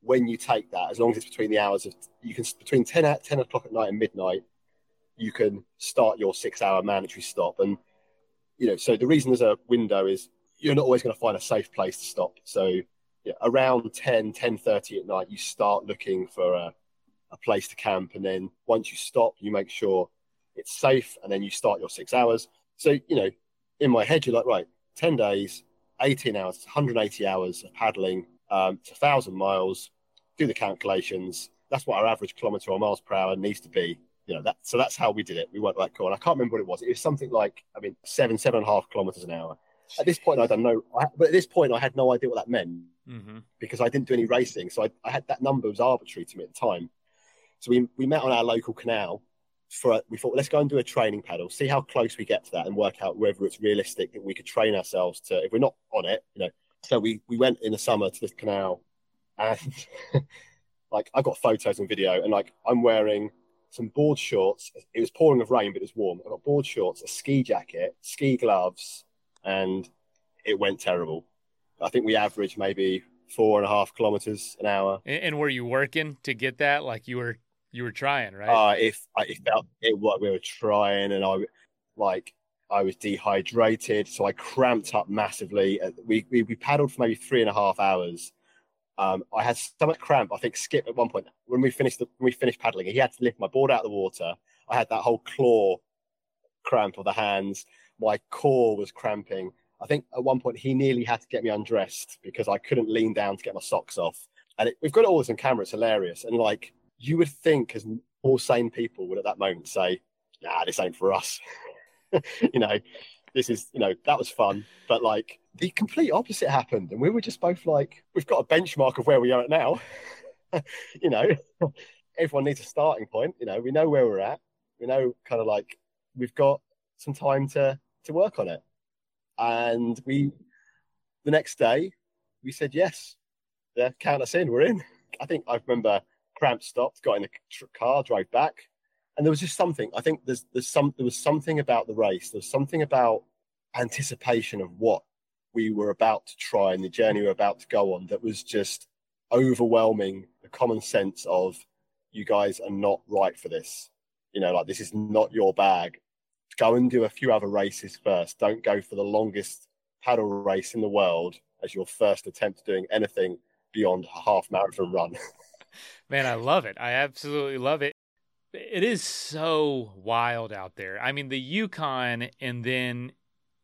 when you take that, as long as it's between the hours of, you can, between 10, at 10 o'clock at night and midnight, you can start your six hour mandatory stop. And, you know, so the reason there's a window is you're not always going to find a safe place to stop. So yeah, around 10, 10.30 at night, you start looking for a, a place to camp. And then once you stop, you make sure it's safe and then you start your six hours. So, you know, in my head, you're like, right, 10 days, 18 hours, 180 hours of paddling, um, it's a thousand miles, do the calculations. That's what our average kilometer or miles per hour needs to be. You know that so that's how we did it. We went like cool and i can't remember what it was. It was something like i mean seven seven and a half kilometers an hour. At this point i don't know I, but at this point i had no idea what that meant mm-hmm. because i didn't do any racing. So I, I, had that number was arbitrary to me at the time. So we, we met on our local canal for we thought let's go and do a training paddle, see how close we get to that, and work out whether it's realistic that we could train ourselves to. If we're not on it, you know. So we we went in the summer to this canal, and <laughs> like I got photos and video, and like I'm wearing some board shorts. It was pouring of rain, but it was warm. I got board shorts, a ski jacket, ski gloves, and it went terrible. I think we averaged maybe four and a half kilometers an hour. And, and were you working to get that? Like you were you were trying, right? Uh, if I it felt it what we were trying, and I like I was dehydrated, so I cramped up massively. Uh, we we, we paddled for maybe three and a half hours. Um, I had stomach cramp. I think Skip at one point when we finished the, when we finished paddling, he had to lift my board out of the water. I had that whole claw cramp of the hands. My core was cramping. I think at one point he nearly had to get me undressed because I couldn't lean down to get my socks off. And it, we've got it all this on camera. It's hilarious. And like you would think as all sane people would at that moment say, nah, this ain't for us. <laughs> you know, this is, you know, that was fun. But like the complete opposite happened. And we were just both like, we've got a benchmark of where we are at now. <laughs> you know, everyone needs a starting point. You know, we know where we're at. We know kind of like we've got some time to to work on it. And we the next day we said yes. Yeah, count us in, we're in. I think I remember Cramp stopped, got in the car, drove back, and there was just something. I think there's there's some there was something about the race. There was something about anticipation of what we were about to try and the journey we were about to go on that was just overwhelming the common sense of you guys are not right for this. You know, like this is not your bag. Go and do a few other races first. Don't go for the longest paddle race in the world as your first attempt at doing anything beyond a half marathon run. <laughs> <laughs> Man, I love it. I absolutely love it. It is so wild out there. I mean, the Yukon, and then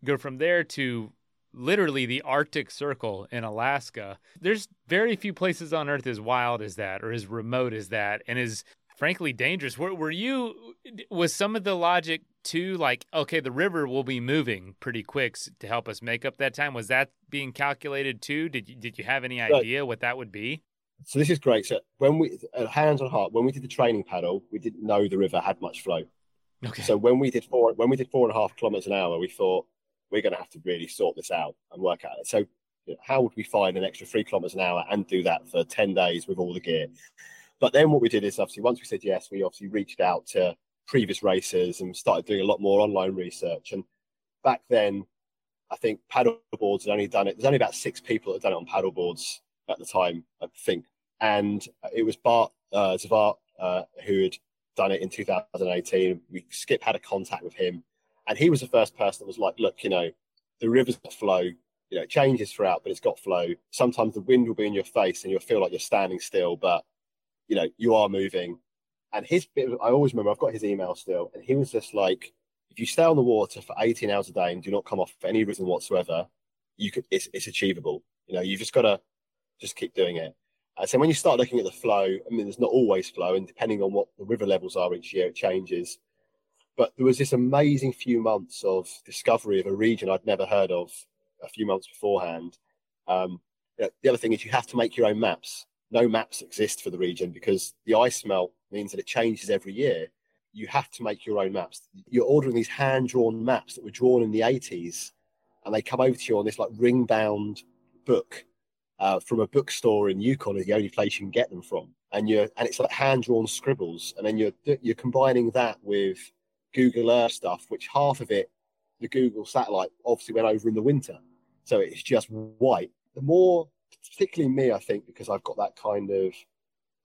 go from there to literally the Arctic Circle in Alaska. There's very few places on Earth as wild as that, or as remote as that, and as frankly dangerous. Were, were you? Was some of the logic too like okay, the river will be moving pretty quick to help us make up that time? Was that being calculated too? Did you did you have any idea what that would be? So this is great. So when we, uh, hands on heart, when we did the training paddle, we didn't know the river had much flow. Okay. So when we did four, when we did four and a half kilometers an hour, we thought we're going to have to really sort this out and work out it. So you know, how would we find an extra three kilometers an hour and do that for 10 days with all the gear? But then what we did is obviously once we said yes, we obviously reached out to previous racers and started doing a lot more online research. And back then, I think paddle boards had only done it. There's only about six people that had done it on paddle boards at the time, I think. And it was Bart uh, de Zwart uh, who had done it in 2018. We Skip had a contact with him, and he was the first person that was like, "Look, you know, the river's got flow. You know, it changes throughout, but it's got flow. Sometimes the wind will be in your face, and you'll feel like you're standing still, but you know, you are moving." And his bit, I always remember, I've got his email still, and he was just like, "If you stay on the water for 18 hours a day and do not come off for any reason whatsoever, you could. It's, it's achievable. You know, you've just got to." just keep doing it. Uh, so when you start looking at the flow, I mean, there's not always flow, and depending on what the river levels are each year, it changes. But there was this amazing few months of discovery of a region I'd never heard of a few months beforehand. Um, the other thing is you have to make your own maps. No maps exist for the region because the ice melt means that it changes every year. You have to make your own maps. You're ordering these hand drawn maps that were drawn in the 80s, and they come over to you on this like ring bound book uh, from a bookstore in Yukon is the only place you can get them from. And you're and it's like hand drawn scribbles, and then you're you're combining that with Google Earth stuff, which half of it the Google satellite obviously went over in the winter, so it's just white. The more, particularly me, I think, because I've got that kind of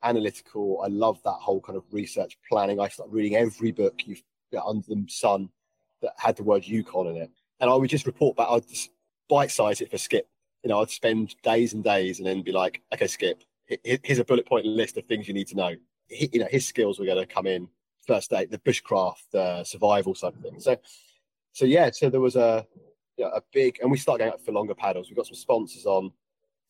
analytical. I love that whole kind of research planning. I started reading every book you've under the sun that had the word Yukon in it, and I would just report back. I'd just bite size it for Skip you know, I'd spend days and days and then be like, okay, Skip, here's a bullet point list of things you need to know. He, you know, his skills were going to come in first day, the bushcraft, the survival side of things. So, so yeah, so there was a, you know, a big, and we started going out for longer paddles. We got some sponsors on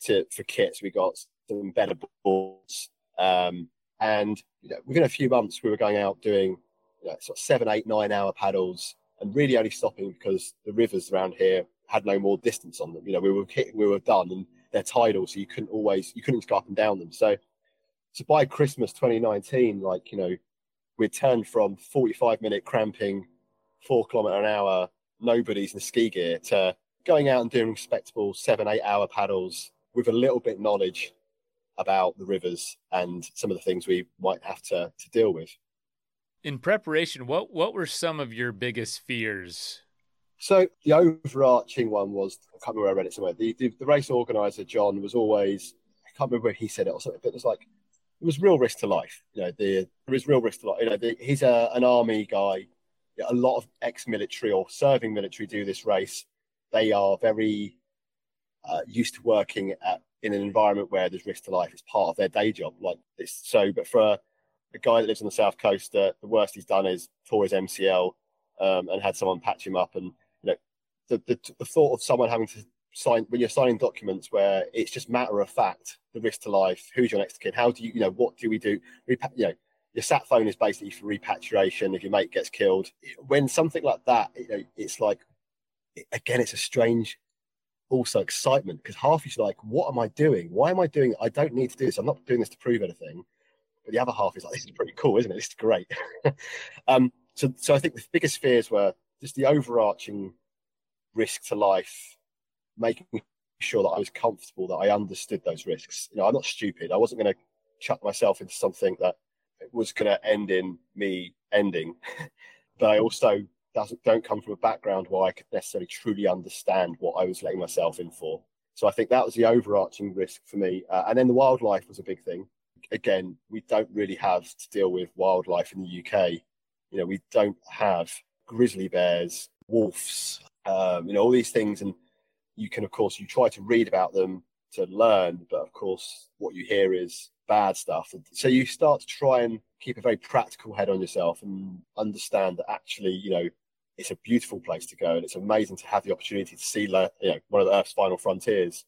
to for kits. We got some better boards, um, and you know, within a few months, we were going out doing you know, sort of seven, eight, nine hour paddles, and really only stopping because the rivers around here had no more distance on them. You know, we were we were done, and they're tidal, so you couldn't always you couldn't just go up and down them. So, so by Christmas 2019, like you know, we'd turned from 45 minute cramping, four kilometer an hour, nobody's in ski gear to going out and doing respectable seven, eight hour paddles with a little bit knowledge about the rivers and some of the things we might have to, to deal with. In preparation, what what were some of your biggest fears? So the overarching one was I can't remember where I read it somewhere. The, the, the race organizer John was always I can't remember where he said it or something, but it was like it was real risk to life. You know, the, there is real risk to life. You know, the, he's a, an army guy. A lot of ex-military or serving military do this race. They are very uh, used to working at in an environment where there's risk to life. It's part of their day job. Like this. So, but for a, a guy that lives on the south coast, uh, the worst he's done is tore his MCL um, and had someone patch him up. And the, the the thought of someone having to sign when you're signing documents where it's just matter of fact the risk to life who's your next kid how do you you know what do we do? Repa- you know your sat phone is basically for repatriation if your mate gets killed. When something like that you know it's like again it's a strange also excitement because half is like what am i doing? Why am i doing i don't need to do this. I'm not doing this to prove anything. But the other half is like this is pretty cool isn't it? This is great. <laughs> Um so so i think the biggest fears were just the overarching risk to life making sure that I was comfortable, that I understood those risks. You know, I'm not stupid. I wasn't going to chuck myself into something that was going to end in me ending. <laughs> but I also doesn't don't come from a background where I could necessarily truly understand what I was letting myself in for. So I think that was the overarching risk for me. Uh, and then the wildlife was a big thing. Again, we don't really have to deal with wildlife in the UK. You know, we don't have grizzly bears, wolves, um, you know, all these things. And you can, of course, you try to read about them to learn, but of course, what you hear is bad stuff. So you start to try and keep a very practical head on yourself and understand that actually, you know, it's a beautiful place to go and it's amazing to have the opportunity to see, you know, one of the Earth's final frontiers.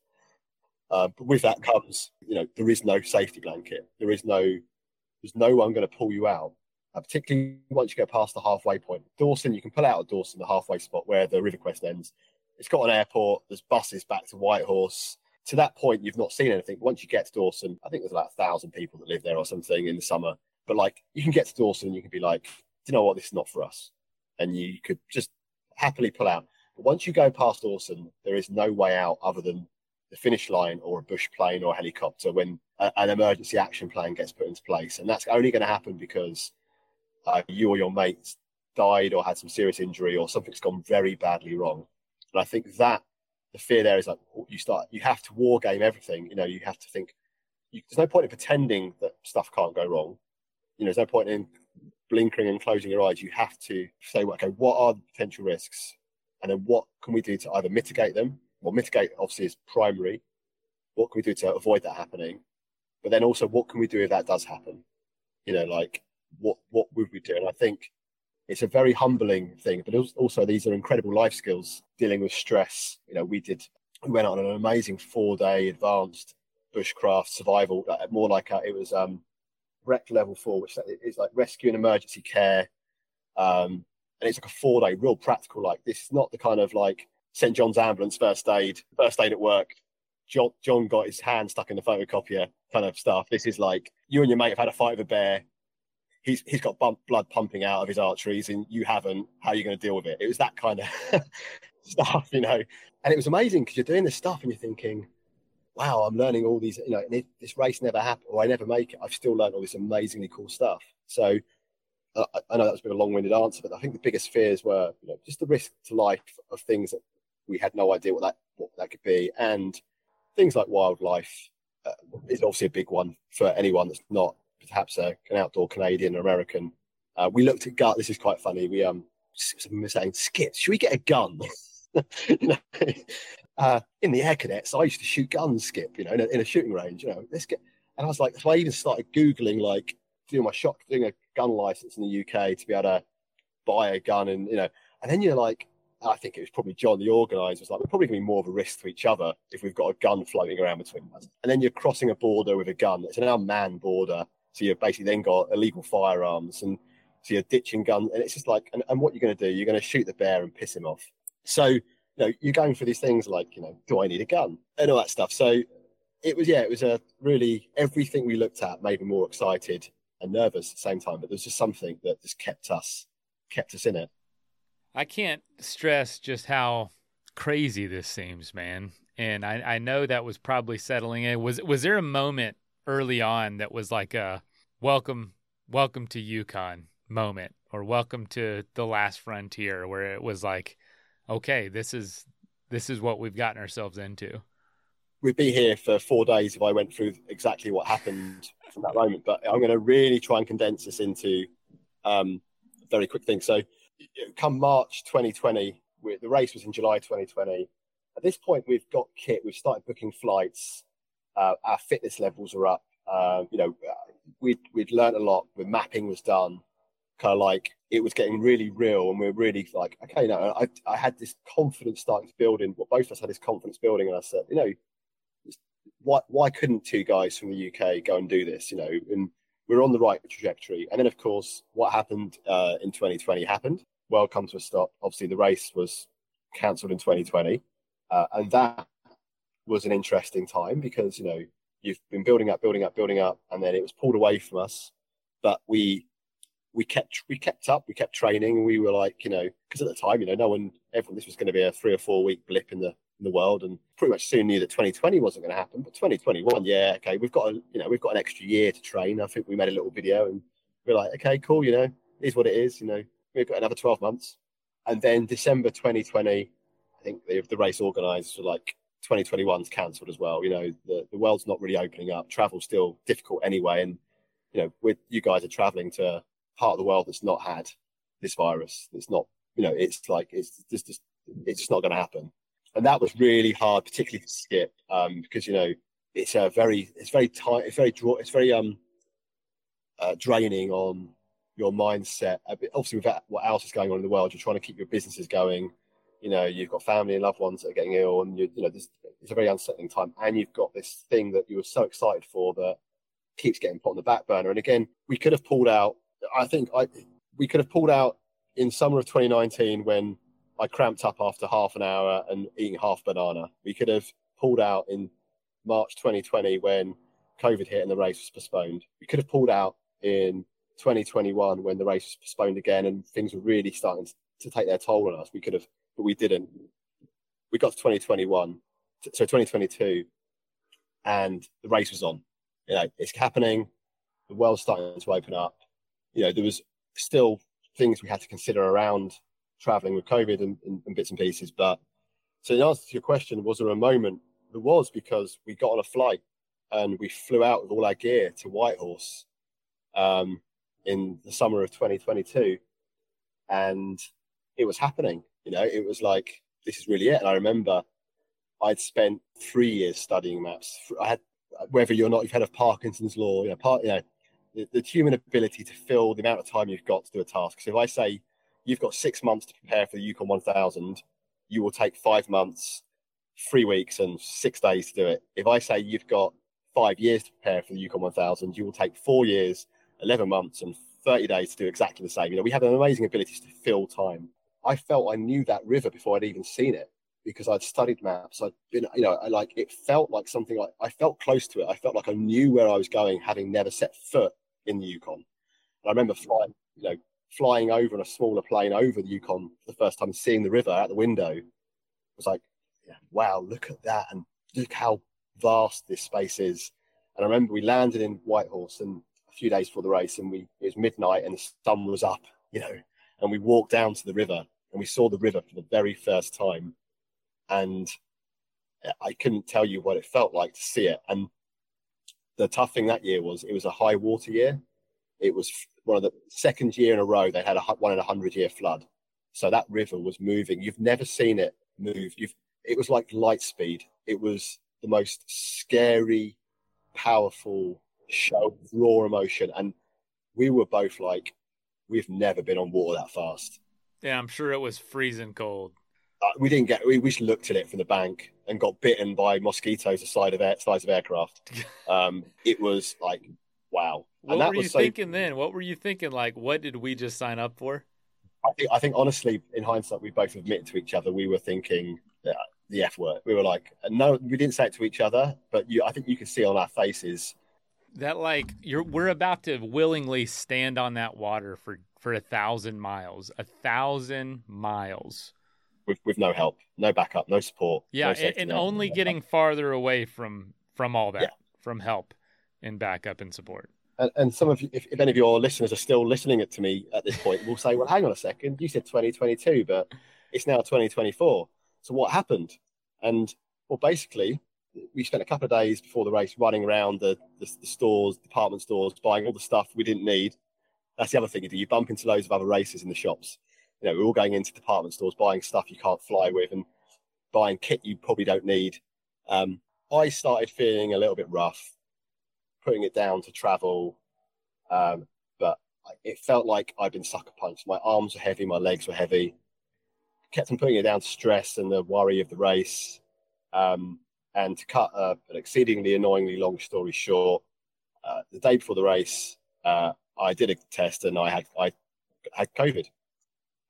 Uh, but with that comes, you know, there is no safety blanket. There is no, there's no one going to pull you out. Uh, particularly once you go past the halfway point. Dawson, you can pull out of Dawson, the halfway spot where the River Quest ends, it's got an airport. There's buses back to Whitehorse. To that point, you've not seen anything. Once you get to Dawson, I think there's about a thousand people that live there or something in the summer. But like, you can get to Dawson and you can be like, do you know what? This is not for us. And you could just happily pull out. But once you go past Dawson, there is no way out other than the finish line or a bush plane or a helicopter when a, an emergency action plan gets put into place. And that's only going to happen because uh, you or your mates died or had some serious injury or something's gone very badly wrong. And I think that the fear there is like you start, you have to war game everything. You know, you have to think. You, there's no point in pretending that stuff can't go wrong. You know, there's no point in blinking and closing your eyes. You have to say, okay, what are the potential risks, and then what can we do to either mitigate them? Well, mitigate obviously is primary. What can we do to avoid that happening? But then also, what can we do if that does happen? You know, like what what would we do? And I think it's a very humbling thing, but also these are incredible life skills dealing with stress. You know, we did, we went on an amazing four day advanced bushcraft survival, more like a, it was um, rec level four, which is like rescue and emergency care. Um, and it's like a four day real practical, like this is not the kind of like St. John's ambulance first aid, first aid at work. John, John got his hand stuck in the photocopier kind of stuff. This is like you and your mate have had a fight with a bear he's he's got bump, blood pumping out of his arteries and you haven't how are you going to deal with it? It was that kind of <laughs> stuff you know? And it was amazing because you're doing this stuff and you're thinking wow i'm learning all these you know if this race never happened or i never make it. I've still learned all this amazingly cool stuff. So uh, i know that's been a long-winded answer but i think the biggest fears were you know just the risk to life of things that we had no idea what that what that could be. And things like wildlife uh, is obviously a big one for anyone that's not perhaps a, an outdoor Canadian or American. Uh, we looked at gun. This is quite funny. We um we were saying, Skip, should we get a gun? <laughs> uh, in the air cadets, I used to shoot guns, Skip. You know, in a, in a, shooting range. You know, let's get. And I was like, so I even started googling like doing my shot, doing a gun license in the UK to be able to buy a gun, and you know, and then you're like, I think it was probably John, the organizer, was like, we're probably going to be more of a risk to each other if we've got a gun floating around between us. And then you're crossing a border with a gun. It's an unmanned border. So you've basically then got illegal firearms and so you're ditching guns. And it's just like, and, and what you're going to do, you're going to shoot the bear and piss him off. So, you know, you're going for these things like, you know, do I need a gun and all that stuff. So it was, yeah, it was a really, everything we looked at made me more excited and nervous at the same time. But there was just something that just kept us kept us in it. I can't stress just how crazy this seems, man. And I, I know that was probably settling in. Was was there a moment early on that was like a welcome welcome to Yukon moment or welcome to the last frontier where it was like, okay, this is this is what we've gotten ourselves into. We'd be here for four days if I went through exactly what happened from that moment. But I'm going to really try and condense this into um, a very quick thing. So, come March 2020, the race was in July 2020. At this point, we've got kit. We've started booking flights. Uh, our fitness levels are up. Uh, you know, we'd we'd learned a lot. The mapping was done. Kind of like it was getting really real, and we are really like, okay, no, I I had this confidence starting to build in. Well, both of us had this confidence building, and I said, you know, why why couldn't two guys from the UK go and do this? You know, and we're on the right trajectory. And then, of course, what happened uh, in 2020 happened. World come to a stop. Obviously, the race was cancelled in 2020, uh, and that was an interesting time because you know you've been building up, building up, building up, and then it was pulled away from us. But we we kept we kept up, we kept training, and we were like, you know, because at the time, you know, no one, everyone, this was going to be a three or four week blip in the in the world, and pretty much soon knew that 2020 wasn't going to happen. But 2021, yeah, okay, we've got a, you know, we've got an extra year to train. I think we made a little video, and we're like, okay, cool, you know, is what it is, you know, we've got another 12 months, and then December 2020, I think the, the race organisers were like, 2021's cancelled as well. You know, the, the world's not really opening up. Travel's still difficult anyway. And, you know, with you guys are traveling to part of the world that's not had this virus. It's not, you know, it's like, it's just, just it's just not going to happen. And that was really hard, particularly for Skip, um, because, you know, it's a very, it's very tight, it's very draw, it's very, um, uh, draining on your mindset. Obviously, with what else is going on in the world, you're trying to keep your businesses going you know you've got family and loved ones that are getting ill and you, you know this it's a very unsettling time and you've got this thing that you were so excited for that keeps getting put on the back burner. And again we could have pulled out i think i we could have pulled out in summer of 2019 when i cramped up after half an hour and eating half banana. We could have pulled out in march 2020 when covid hit and the race was postponed. We could have pulled out in 2021 when the race was postponed again and things were really starting to take their toll on us. We could have but we didn't. We got to 2021, so 2022, and the race was on. You know, it's happening. The world's starting to open up. You know, there was still things we had to consider around traveling with COVID and, and, and bits and pieces. But so in answer to your question, was there a moment? There was because we got on a flight and we flew out with all our gear to Whitehorse um, in the summer of 2022, and it was happening. You know, it was like this is really it. And I remember I'd spent three years studying maps. I had whether you're not you've heard of Parkinson's law, you know, part you know, the, the human ability to fill the amount of time you've got to do a task. So if I say you've got six months to prepare for the Yukon 1000, you will take five months, three weeks, and six days to do it. If I say you've got five years to prepare for the Yukon 1000, you will take four years, 11 months, and 30 days to do exactly the same. You know, we have an amazing ability to fill time. I felt I knew that river before I'd even seen it because I'd studied maps. I'd been, you know, I like it felt like something like I felt close to it. I felt like I knew where I was going, having never set foot in the Yukon. And I remember mm. flying, you know, flying over in a smaller plane over the Yukon for the first time, seeing the river out the window. It was like, wow, look at that, and look how vast this space is. And I remember we landed in Whitehorse and a few days before the race, and we it was midnight and the sun was up, you know, and we walked down to the river and we saw the river for the very first time. And I couldn't tell you what it felt like to see it. And the tough thing that year was it was a high water year. It was one of the second year in a row they had a one in a hundred year flood. So that river was moving. You've never seen it move. You've it was like light speed. It was the most scary, powerful show of raw emotion. And we were both like, we've never been on water that fast. Yeah, I'm sure it was freezing cold. Uh, we didn't get. We, we just looked at it from the bank and got bitten by mosquitoes the side of air, sides of aircraft. <laughs> Um, it was like, wow. What were you so, thinking then? What were you thinking? Like, what did we just sign up for? I think, I think honestly, in hindsight, we both admit to each other we were thinking uh, the F word. We were like, no, we didn't say it to each other, but you, I think you could see on our faces that like you're we're about to willingly stand on that water for for a thousand miles, a thousand miles with with no help, no backup, no support. Yeah, no and, and only getting farther away from from all that, Yeah. from help and backup and support. And, and some of you, if, if any of your listeners are still listening to me at this point, will say, "Well, hang on a second, you said 2022, but it's now 2024. So what happened?" And well, basically, we spent a couple of days before the race running around the, the, the stores, department stores, buying all the stuff we didn't need. That's the other thing you do. You bump into loads of other races in the shops. You know, we're all going into department stores, buying stuff you can't fly with, and buying kit you probably don't need. Um, I started feeling a little bit rough, putting it down to travel, um, but it felt like I'd been sucker punched. My arms were heavy, my legs were heavy. Kept on putting it down to stress and the worry of the race. Um, and to cut uh, an exceedingly annoyingly long story short, uh, the day before the race, uh, I did a test and I had I had COVID.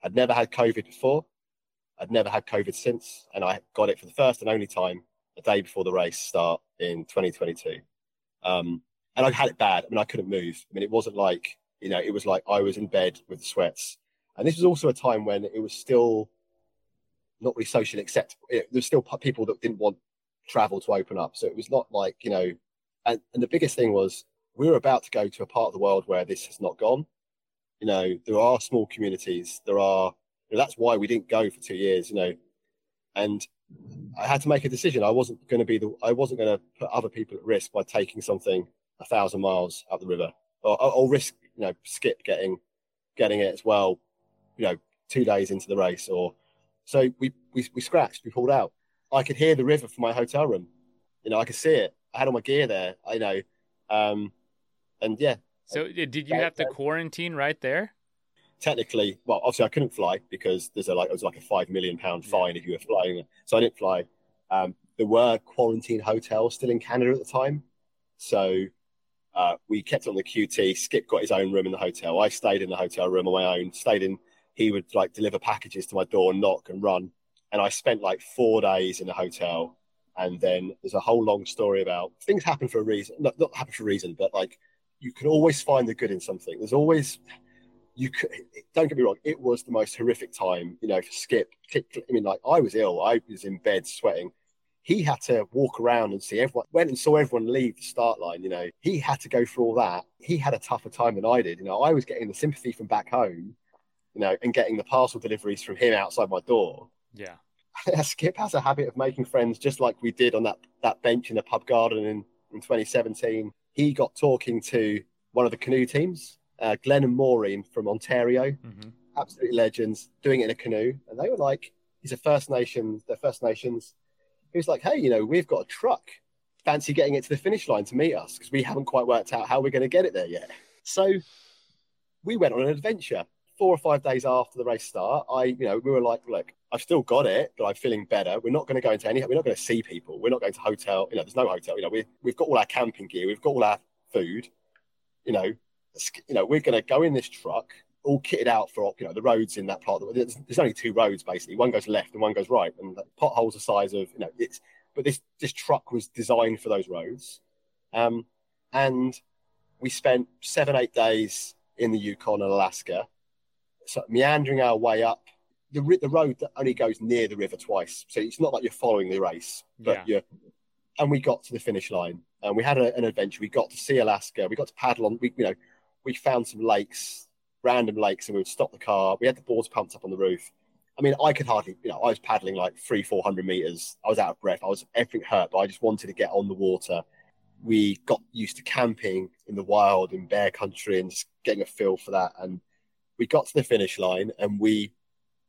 I'd never had COVID before. I'd never had COVID since, and I got it for the first and only time a day before the race start in 2022. Um, and I had it bad. I mean, I couldn't move. I mean, it wasn't like you know, it was like I was in bed with sweats. And this was also a time when it was still not really socially acceptable. It, there was still people that didn't want travel to open up. So it was not like you know, and, and the biggest thing was we were about to go to a part of the world where this has not gone. You know, there are small communities. There are. You know, that's why we didn't go for two years. You know, and I had to make a decision. I wasn't going to be the. I wasn't going to put other people at risk by taking something a thousand miles up the river, or, or, risk you know skip getting getting it as well. You know, two days into the race, or so we we we scratched. We pulled out. I could hear the river from my hotel room. You know, I could see it. I had all my gear there. I know, um, and yeah, So uh, did you have to quarantine right there? technically, well, obviously I couldn't fly because there's a like it was like a five million pound fine if you were flying. So I didn't fly. Um, there were quarantine hotels still in Canada at the time, so uh, we kept on the QT. Skip got his own room in the hotel. I stayed in the hotel room on my own. Stayed in. He would like deliver packages to my door, knock and run. And I spent like four days in a hotel. And then there's a whole long story about things happen for a reason. Not, not happen for a reason, but like you can always find the good in something. There's always you could, don't get me wrong, it was the most horrific time, you know, for Skip. I mean, like I was ill, I was in bed sweating. He had to walk around and see everyone, went and saw everyone leave the start line, you know. He had to go through all that. He had a tougher time than I did. You know, I was getting the sympathy from back home, you know, and getting the parcel deliveries from him outside my door. Yeah. <laughs> Skip has a habit of making friends just like we did on that, that bench in the pub garden in, in 2017. He got talking to one of the canoe teams, uh, Glenn and Maureen from Ontario, hmm absolutely legends, doing it in a canoe. And they were like, he's a First Nations, they're First Nations. He was like, hey, you know, we've got a truck. Fancy getting it to the finish line to meet us because we haven't quite worked out how we're going to get it there yet. So we went on an adventure. Four or five days after the race start, I, you know, we were like, look, I've still got it, but I'm feeling better. We're not going to go into any, we're not going to see people. We're not going to hotel. You know, there's no hotel. You know, we, we've got all our camping gear. We've got all our food. You know, you know, we're going to go in this truck, all kitted out for you know the roads in that part. There's, there's only two roads basically. One goes left and one goes right, and the potholes the size of you know it's. But this this truck was designed for those roads, um, and we spent seven eight days in the Yukon and Alaska, so meandering our way up. The, the road that only goes near the river twice, so it's not like you're following the race, but Yeah. you're. And we got to the finish line, and we had a, an adventure. We got to see Alaska. We got to paddle on. We, you know, we found some lakes, random lakes, and we would stop the car. We had the boards pumped up on the roof. I mean, I could hardly, you know, I was paddling like three, four hundred meters. I was out of breath. I was everything hurt, but I just wanted to get on the water. We got used to camping in the wild in bear country and just getting a feel for that. And we got to the finish line and we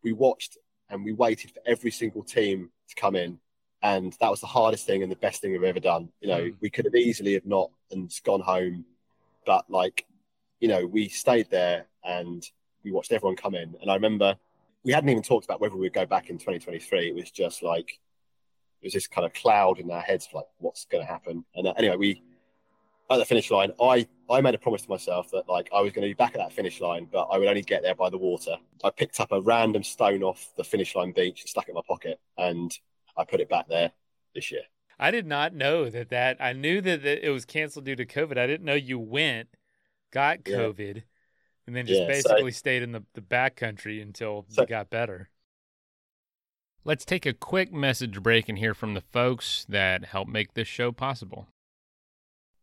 we watched and we waited for every single team to come in. And that was the hardest thing and the best thing we've ever done. You know, Mm. we could have easily have not and gone home, but like you know, we stayed there and we watched everyone come in. And I remember we hadn't even talked about whether we'd go back in 2023. It was just like, it was this kind of cloud in our heads, of like, what's going to happen? And uh, anyway, we, at the finish line, I, I made a promise to myself that like I was going to be back at that finish line, but I would only get there by the water. I picked up a random stone off the finish line beach and stuck it in my pocket and I put it back there this year. I did not know that that I knew that, that it was canceled due to COVID. I didn't know you went, got Yeah. COVID, and then just Yeah, so- basically stayed in the, the back country until So- you got better. Let's take a quick message break and hear from the folks that help make this show possible.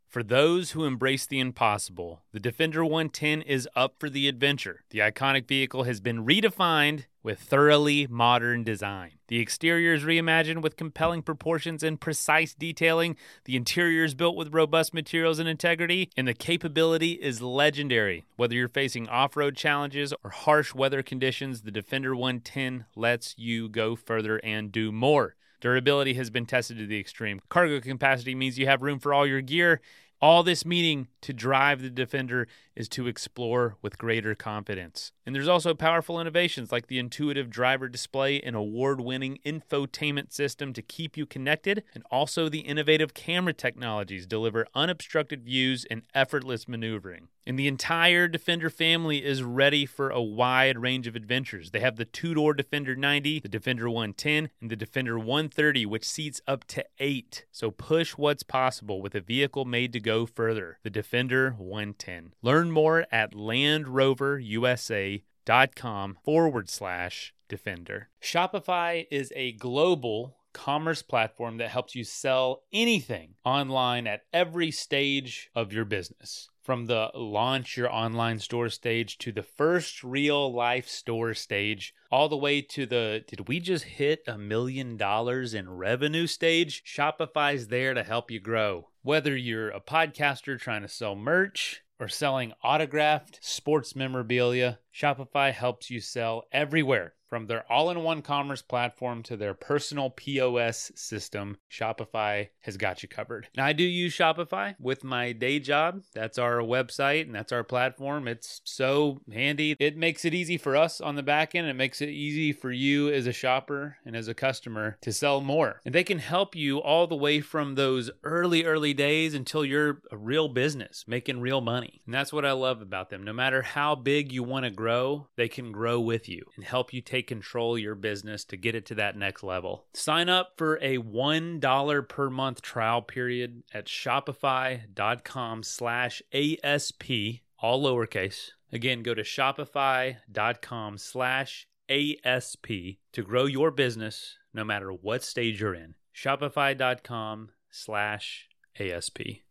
For those who embrace the impossible, the Defender 110 is up for the adventure. The iconic vehicle has been redefined with thoroughly modern design. The exterior is reimagined with compelling proportions and precise detailing. The interior is built with robust materials and integrity, and the capability is legendary. Whether you're facing off road challenges or harsh weather conditions, the Defender 110 lets you go further and do more. Durability has been tested to the extreme. Cargo capacity means you have room for all your gear. All this meaning to drive the Defender is to explore with greater confidence. And there's also powerful innovations like the intuitive driver display and award winning infotainment system to keep you connected, and also the innovative camera technologies deliver unobstructed views and effortless maneuvering. And the entire Defender family is ready for a wide range of adventures. They have the two door Defender 90, the Defender 110, and the Defender 130, which seats up to eight. So push what's possible with a vehicle made to go further. The Defender 110. Learn more at LandRoverUSA.com forward slash Defender. Shopify is a global commerce platform that helps you sell anything online at every stage of your business. From the launch your online store stage to the first real life store stage, all the way to the did we just hit a million dollars in revenue stage? Shopify's there to help you grow. Whether you're a podcaster trying to sell merch, or selling autographed sports memorabilia, Shopify helps you sell everywhere. From their all in one commerce platform to their personal POS system, Shopify has got you covered. Now, I do use Shopify with my day job. That's our website and that's our platform. It's so handy. It makes it easy for us on the back end. It makes it easy for you as a shopper and as a customer to sell more. And they can help you all the way from those early, early days until you're a real business making real money. And that's what I love about them. No matter how big you want to grow, they can grow with you and help you take control your business to get it to that next level. Sign up for a $1 per month trial period at shopify.com slash ASP, all lowercase. Again, go to shopify.com slash ASP to grow your business no matter what stage you're in. Shopify.com slash ASP.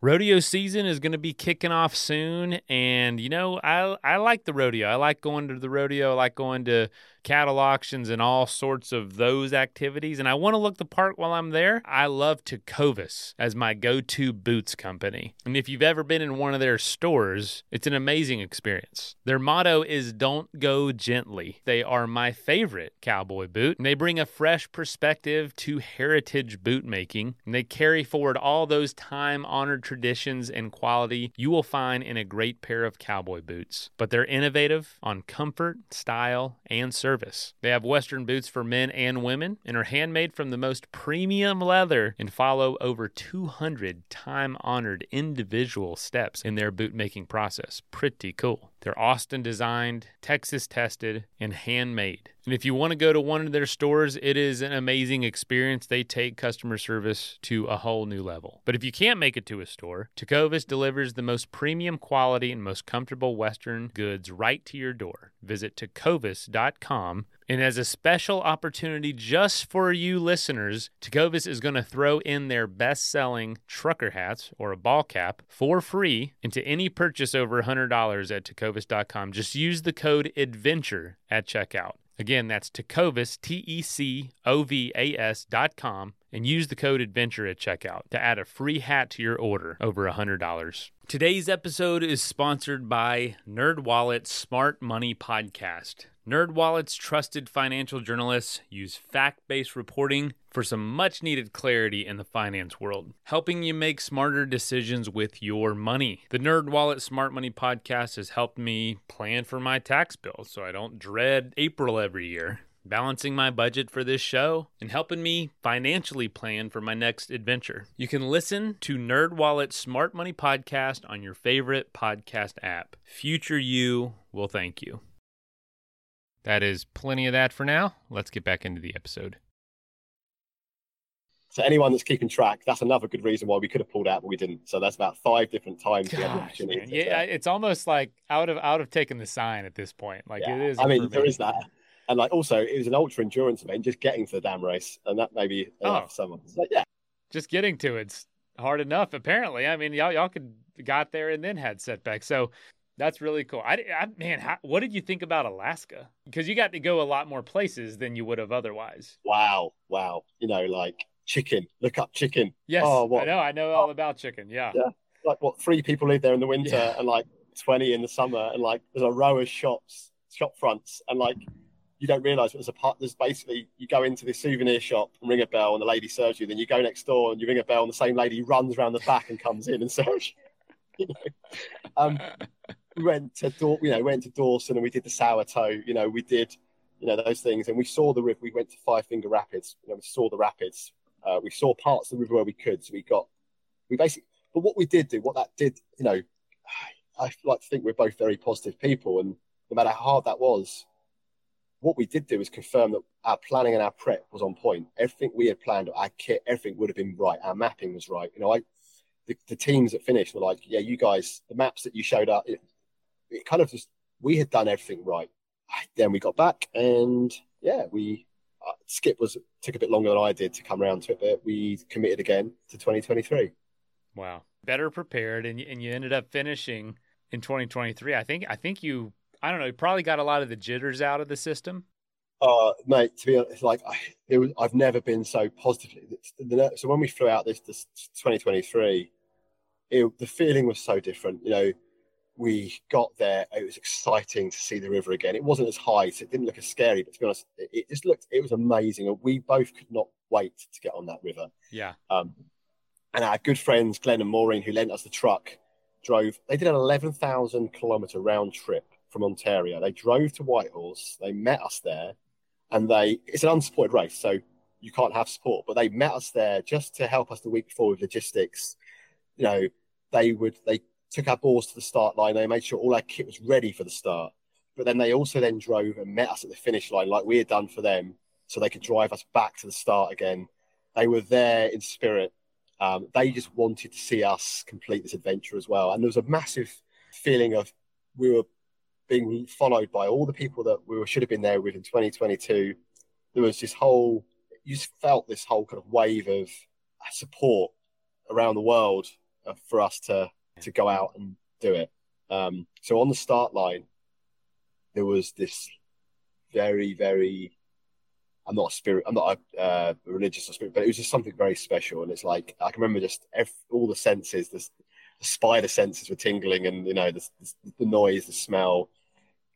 Rodeo season is going to be kicking off soon, and you know I I like the rodeo. I like going to the rodeo. I like going to cattle auctions and all sorts of those activities. And I want to look the part while I'm there. I love Tecovas as my go-to boots company. And if you've ever been in one of their stores, it's an amazing experience. Their motto is "Don't go gently." They are my favorite cowboy boot, and they bring a fresh perspective to heritage boot making. And they carry forward all those time-honored traditions and quality you will find in a great pair of cowboy boots. But they're innovative on comfort, style, and service. They have Western boots for men and women and are handmade from the most premium leather and follow over 200 time honored individual steps in their boot making process. Pretty cool. They're Austin designed, Texas tested, and handmade. And if you want to go to one of their stores, it is an amazing experience. They take customer service to a whole new level. But if you can't make it to a store, Tecovas delivers the most premium quality and most comfortable Western goods right to your door. Visit tecovas.com and as a special opportunity just for you listeners, Tecovas is going to throw in their best selling trucker hats or a ball cap for free into any purchase over $100 at tecovas.com. Just use the code ADVENTURE at checkout. Again, that's Tecovas, T E C O V A S dot com, and use the code ADVENTURE at checkout to add a free hat to your order over $100. Today's episode is sponsored by NerdWallet Smart Money Podcast. NerdWallet's trusted financial journalists use fact-based reporting for some much-needed clarity in the finance world, helping you make smarter decisions with your money. The NerdWallet Smart Money podcast has helped me plan for my tax bill so I don't dread April every year balancing my budget for this show, and helping me financially plan for my next adventure. You can listen to NerdWallet's Smart Money Podcast on your favorite podcast app. Future you will thank you. That is plenty of that for now. Let's get back into the episode. So anyone that's keeping track, that's another good reason why we could have pulled out, but we didn't. So that's about five different times. Gosh. Yeah, it's almost like out of out of taking the sign at this point. Like yeah. it is. I mean, there is that, and like also it was an ultra endurance event, just getting to the damn race, and that maybe enough oh. for someone. So yeah, just getting to it's hard enough. Apparently, I mean, y'all y'all could got there and then had setbacks. So that's really cool. I, I man, how, what did you think about Alaska? Because you got to go a lot more places than you would have otherwise. Wow, wow. You know, like chicken. Look up chicken. Yes, oh, what? I know. I know all about chicken. Yeah. Yeah. Like what? Three people live there in the winter, yeah. and like twenty in the summer, and like there's a row of shops, shop fronts, and like you don't realise there's a part. There's basically you go into the souvenir shop and ring a bell, and the lady serves you. Then you go next door and you ring a bell, and the same lady runs around the back and comes in and <laughs> serves you. you know? um, we went to Daw- you know went to Dawson and we did the sourdough. You know, we did you know those things, and we saw the river. We went to Five Finger Rapids. You know, we saw the rapids. Uh, we saw parts of the river where we could, so we got we basically. But what we did do, what that did, you know, I like to think we're both very positive people, and no matter how hard that was, what we did do is confirm that our planning and our prep was on point. Everything we had planned, our kit, everything would have been right. Our mapping was right. You know, I the, the teams that finished were like, yeah, you guys, the maps that you showed up, it, kind of just we had done everything right. Then we got back and yeah, we uh, Skip was took a bit longer than I did to come around to it, but we committed again to 2023. Wow, better prepared, and and you ended up finishing in 2023. I think I think you I don't know, you probably got a lot of the jitters out of the system. Uh, mate, to be honest, like I, it was, I've never been so positively. So when we flew out this, this 2023, it, the feeling was so different. You know, we got there, it was exciting to see the river again. It wasn't as high, so it didn't look as scary. But to be honest, it, it just looked, it was amazing. And we both could not wait to get on that river. Yeah. Um, and our good friends, Glenn and Maureen, who lent us the truck, drove, they did an 11,000 kilometer round trip from Ontario. They drove to Whitehorse, they met us there, and they, it's an unsupported race. So you can't have support, but they met us there just to help us the week before with logistics. You know, they would, they took our balls to the start line. They made sure all our kit was ready for the start. But then they also then drove and met us at the finish line like we had done for them, so they could drive us back to the start again. They were there in spirit. Um, they just wanted to see us complete this adventure as well. And there was a massive feeling of we were being followed by all the people that we should have been there with in 2022. There was this whole, you just felt this whole kind of wave of support around the world uh, for us to to go out and do it. Um, so on the start line, there was this very, very. I'm not a spirit. I'm not a uh, religious or spirit, but it was just something very special. And it's like I can remember just every, all the senses, the, the, spider senses were tingling, and you know the, the noise, the smell.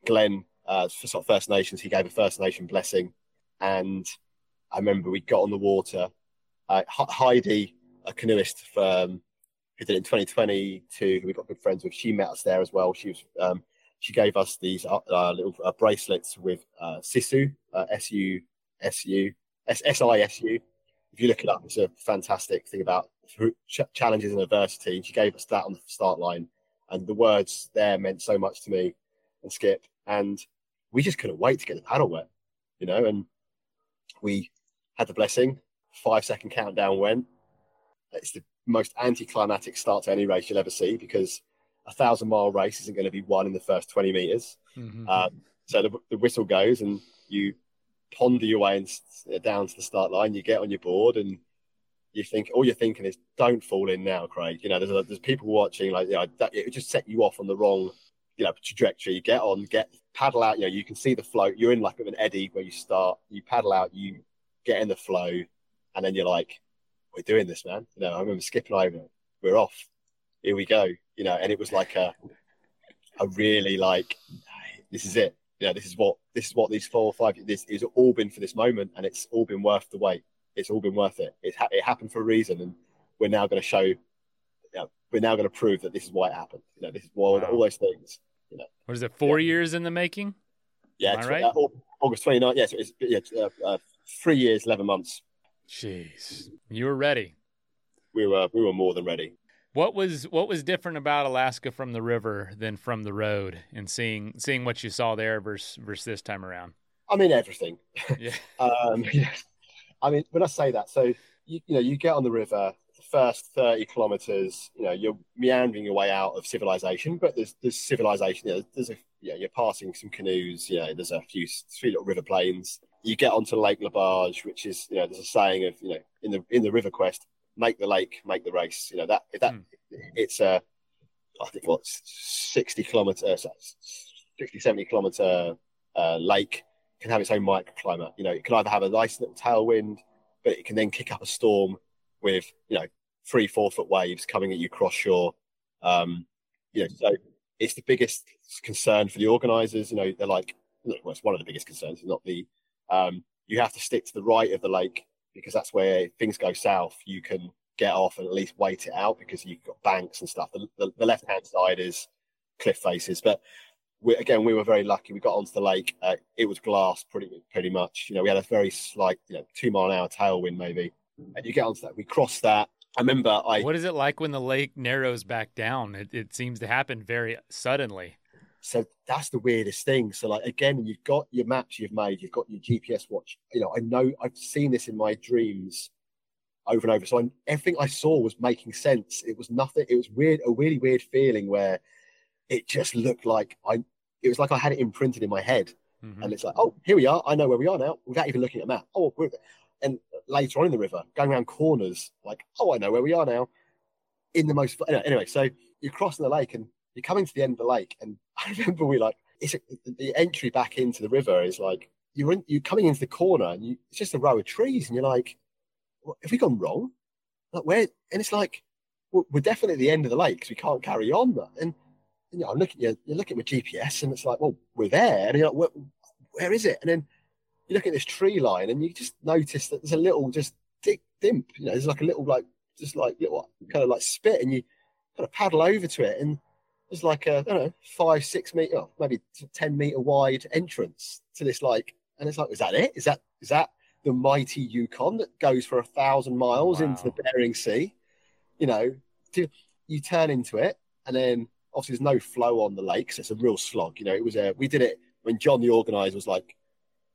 Glenn, uh, for sort of First Nations, he gave a First Nation blessing, and I remember we got on the water. Uh, Heidi, a canoeist from who did it in 2022, who we got good friends with. She met us there as well. She was um, she gave us these uh, uh, little uh, bracelets with uh, Sisu, uh, S U S U S S I S U. If you look it up, it's a fantastic thing about challenges and adversity. She gave us that on the start line, and the words there meant so much to me and Skip. And we just couldn't wait to get the paddle wet, you know. And we had the blessing. Five second countdown went. It's the most anticlimactic start to any race you'll ever see because a thousand mile race isn't going to be won in the first 20 meters. Mm-hmm. Um, so the, the, whistle goes and you ponder your way in, down to the start line. You get on your board and you think all you're thinking is, "Don't fall in now, Craig." You know, there's a, there's people watching like, you know, that, it just set you off on the wrong, you know, trajectory. You get on, get paddle out. You know, you can see the float. You're in like an eddy where you start. You paddle out. You get in the flow, and then you're like, we're doing this, man. You know, I remember skipping over. We're off. Here we go. You know, and it was like a, a really like, this is it. You know, this is what this is what these four or five. This is all been for this moment, and it's all been worth the wait. It's all been worth it. It, ha- it happened for a reason, and we're now going to show. You know, we're now going to prove that this is why it happened. You know, this is why wow. all those things. You know, what is it? Four yeah. years in the making. Yeah, right? uh, August 29th. Yeah, so it's yeah, uh, uh, three years, eleven months Jeez, you were ready. We were we were more than ready. What was what was different about Alaska from the river than from the road, and seeing seeing what you saw there versus versus this time around? I mean everything. <laughs> Yeah. <laughs> um, yeah. I mean when I say that, so you, you know, you get on the river, the first 30 kilometers, you know, you're meandering your way out of civilization, but there's, there's civilization, you know, there's a, you know, you're passing some canoes, you know, there's a few, three little river plains. You get onto Lake Laberge, which is, you know, there's a saying of, you know, in the, in the river quest, make the lake, make the race. You know, that, that, mm. it's a, I think what, 60 kilometers, 60, 70 kilometer uh, lake can have its own microclimate. You know, it can either have a nice little tailwind, but it can then kick up a storm with you know three four foot waves coming at you cross shore. Um, you know, so it's the biggest concern for the organisers. You know, they're like, well, it's one of the biggest concerns, not the. Um, you have to stick to the right of the lake because that's where things go south. You can get off and at least wait it out because you've got banks and stuff. The, the, the left hand side is cliff faces, but we, again, we were very lucky. We got onto the lake. Uh, it was glass pretty pretty much. You know, we had a very slight, you know, two mile an hour tailwind maybe. And you get onto that. We crossed that. I remember I. What is it like when the lake narrows back down? It, it seems to happen very suddenly. So that's the weirdest thing. So like again, you've got your maps you've made, you've got your GPS watch. You know, I know I've seen this in my dreams over and over. So I, everything I saw was making sense. It was nothing. It was weird, a really weird feeling where it just looked like I it was like I had it imprinted in my head. Mm-hmm. And it's like, oh, here we are. I know where we are now without even looking at a map. Oh, and later on in the river, going around corners, like, oh, I know where we are now. In the most anyway, so you're crossing the lake and you're coming to the end of the lake, and <laughs> I remember we like it's a, the entry back into the river is like you're in, you're coming into the corner and you, it's just a row of trees, and you're like, well, have we gone wrong? Like where? And it's like we're definitely at the end of the lake because we can't carry on. And you know, I'm looking, you you look at my GPS and it's like, well, we're there. And you're like, where, where is it? And then you look at this tree line and you just notice that there's a little just dimp, you know, there's like a little, like, just like little kind of like spit and you kind of paddle over to it and there's like a, I don't know, five, six meter, oh, maybe 10 meter wide entrance to this, like, and it's like, is that it? Is that, is that the mighty Yukon that goes for a thousand miles wow. into the Bering Sea? You know, to, you turn into it and then obviously there's no flow on the lake, so it's a real slog. You know, it was a we did it when John the organizer was like,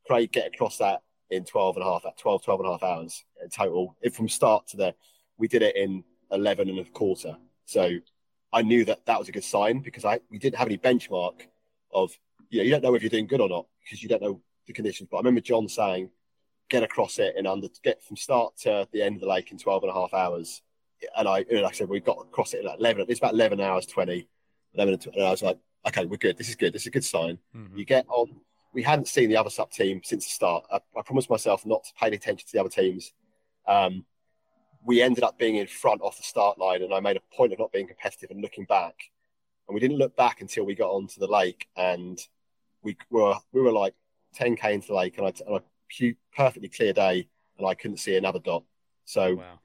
Craig, get across that in 12 and a half, at 12, 12 and a half hours in total. If from start to there, we did it in 11 and a quarter. So I knew that that was a good sign because I we didn't have any benchmark of you know you don't know if you're doing good or not because you don't know the conditions. But I remember John saying, get across it in under get from start to the end of the lake in 12 and a half hours. And I, like I said, we got across it in like 11. It's about 11 hours 20 and I was like, okay, we're good. This is good. This is a good sign. Mm-hmm. You get on. We hadn't seen the other sub team since the start. I, I, promised myself not to pay any attention to the other teams. Um, we ended up being in front off the start line, and I made a point of not being competitive and looking back. And we didn't look back until we got onto the lake, and we were we were like 10k into the lake, and I, and a perfectly clear day, and I couldn't see another dot. So wow.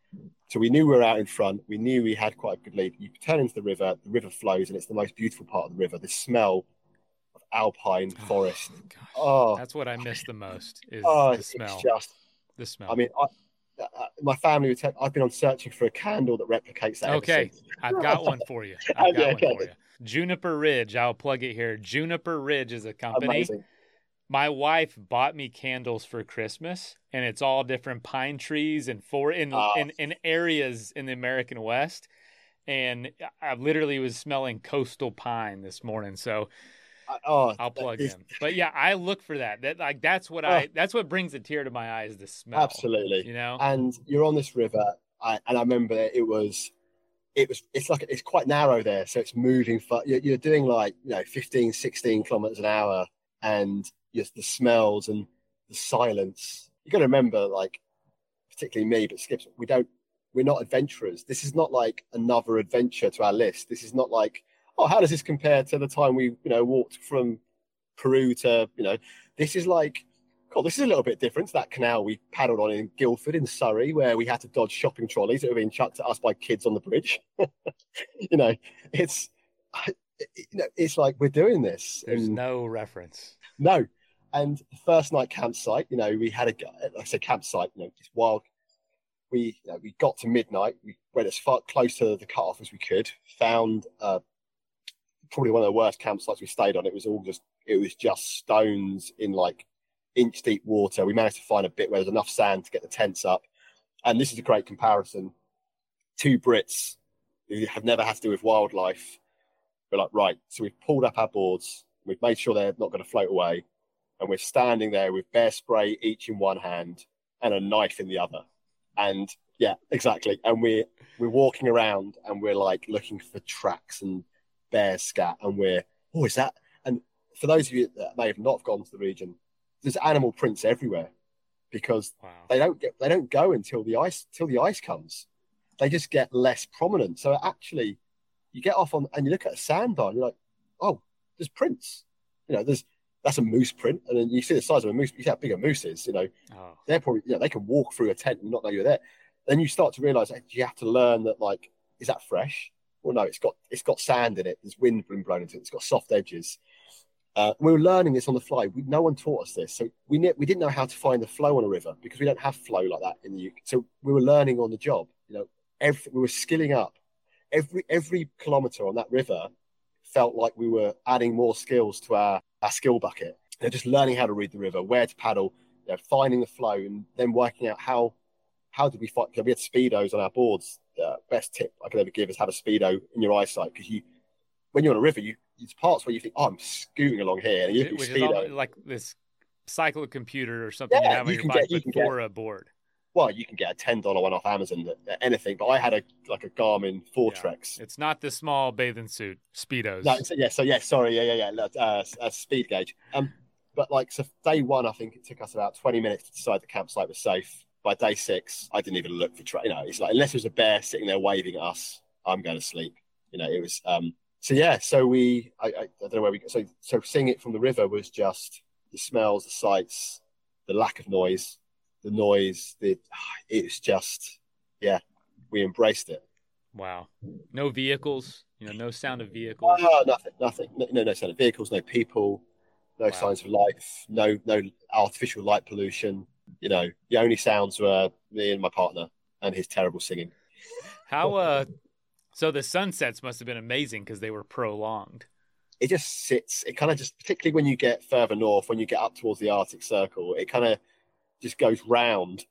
So we knew we were out in front. We knew we had quite a good lead. You turn into the river, the river flows, and it's the most beautiful part of the river. The smell of alpine oh, forest. Oh, oh, that's what I miss the most. Is oh, the smell. just the smell. I mean, I, Uh, my family would tell, I've been on searching for a candle that replicates that. Okay, I've got one for you. <laughs> I've got okay, one for you. Juniper Ridge. I'll plug it here. Juniper Ridge is a company. Amazing my wife bought me candles for Christmas, and it's all different pine trees and for in, oh. in in areas in the American West. And I literally was smelling coastal pine this morning, so oh, I'll plug is... in. But yeah, I look for that. That like that's what oh. I that's what brings a tear to my eyes. The smell, absolutely. You know, and you're on this river, I, and I remember it was it was it's like it's quite narrow there so it's moving you're, you're doing like you know 15 16 kilometers an hour and just the smells and the silence. You got to remember, like, particularly me, but Skips, we don't, we're not adventurers. This is not like another adventure to our list. This is not like, oh, how does this compare to the time we, you know, walked from Peru to, you know, this is like, God, this is a little bit different to that canal we paddled on in Guildford in Surrey, where we had to dodge shopping trolleys that were being chucked at us by kids on the bridge. <laughs> you know, it's, you know, it's like we're doing this. There's and, no reference. No, and the first night campsite, you know, we had a, like I said, campsite, you know, it's wild. We, you know, we got to midnight. We went as far close to the cutoff as we could. Found uh, probably one of the worst campsites we stayed on. It was all just, it was just stones in like inch deep water. We managed to find a bit where there's enough sand to get the tents up. and this is a great comparison. Two Brits who have never had to do with wildlife. We're like, right, so we've pulled up our boards, we've made sure they're not going to float away, and we're standing there with bear spray each in one hand and a knife in the other. And yeah, exactly. And we're we're walking around and we're like looking for tracks and bear scat, and we're oh, is that? And for those of you that may have not gone to the region, there's animal prints everywhere because wow. they don't get they don't go until the ice till the ice comes. They just get less prominent. So actually, you get off on and you look at a sandbar, and you're like, oh, there's prints. You know, there's that's a moose print, and then you see the size of a moose. You see how big a moose is. You know, oh. they're probably you know they can walk through a tent and not know you're there. Then you start to realize that you have to learn that like, is that fresh? Well, no, it's got it's got sand in it. There's wind being blown into it. It's got soft edges. Uh, we were learning this on the fly. We, no one taught us this, so we we didn't know how to find the flow on a river because we don't have flow like that in the UK. So we were learning on the job. You know, every, we were skilling up. Every every kilometer on that river felt like we were adding more skills to our, our skill bucket. You know, just learning how to read the river, where to paddle, you know, finding the flow, and then working out how how did we fight? Because we had speedos on our boards. Uh, best tip I could ever give is have a speedo in your eyesight because you, when you're on a river, you it's parts where you think, oh, I'm scooting along here, and you Which speedo. like this cycle computer or something yeah, you have on you your bike, get, but for get, a board. Well, you can get a ten dollar one off Amazon, that anything. But I had a like a Garmin Foretrex. Yeah. It's not the small bathing suit speedos. No, yeah, so yeah, sorry, yeah, yeah, yeah, uh, a speed gauge. Um, but like so, day one, I think it took us about twenty minutes to decide the campsite was safe. By day six, I didn't even look for tra- you know. It's like unless there's a bear sitting there waving at us, I'm going to sleep. You know, it was um so yeah, so we I, I, I, don't know where we so so seeing it from the river was just the smells, the sights, the lack of noise, the noise. The <sighs> it's just yeah, we embraced it. Wow, no vehicles, you know, no sound of vehicles. Oh, nothing, nothing, no, no sound of vehicles, no people, no wow. signs of life, no no artificial light pollution. You know, the only sounds were me and my partner and his terrible singing. How uh so the sunsets must have been amazing because they were prolonged. It just sits. It kind of just, particularly when you get further north, when you get up towards the Arctic Circle, it kind of just goes round.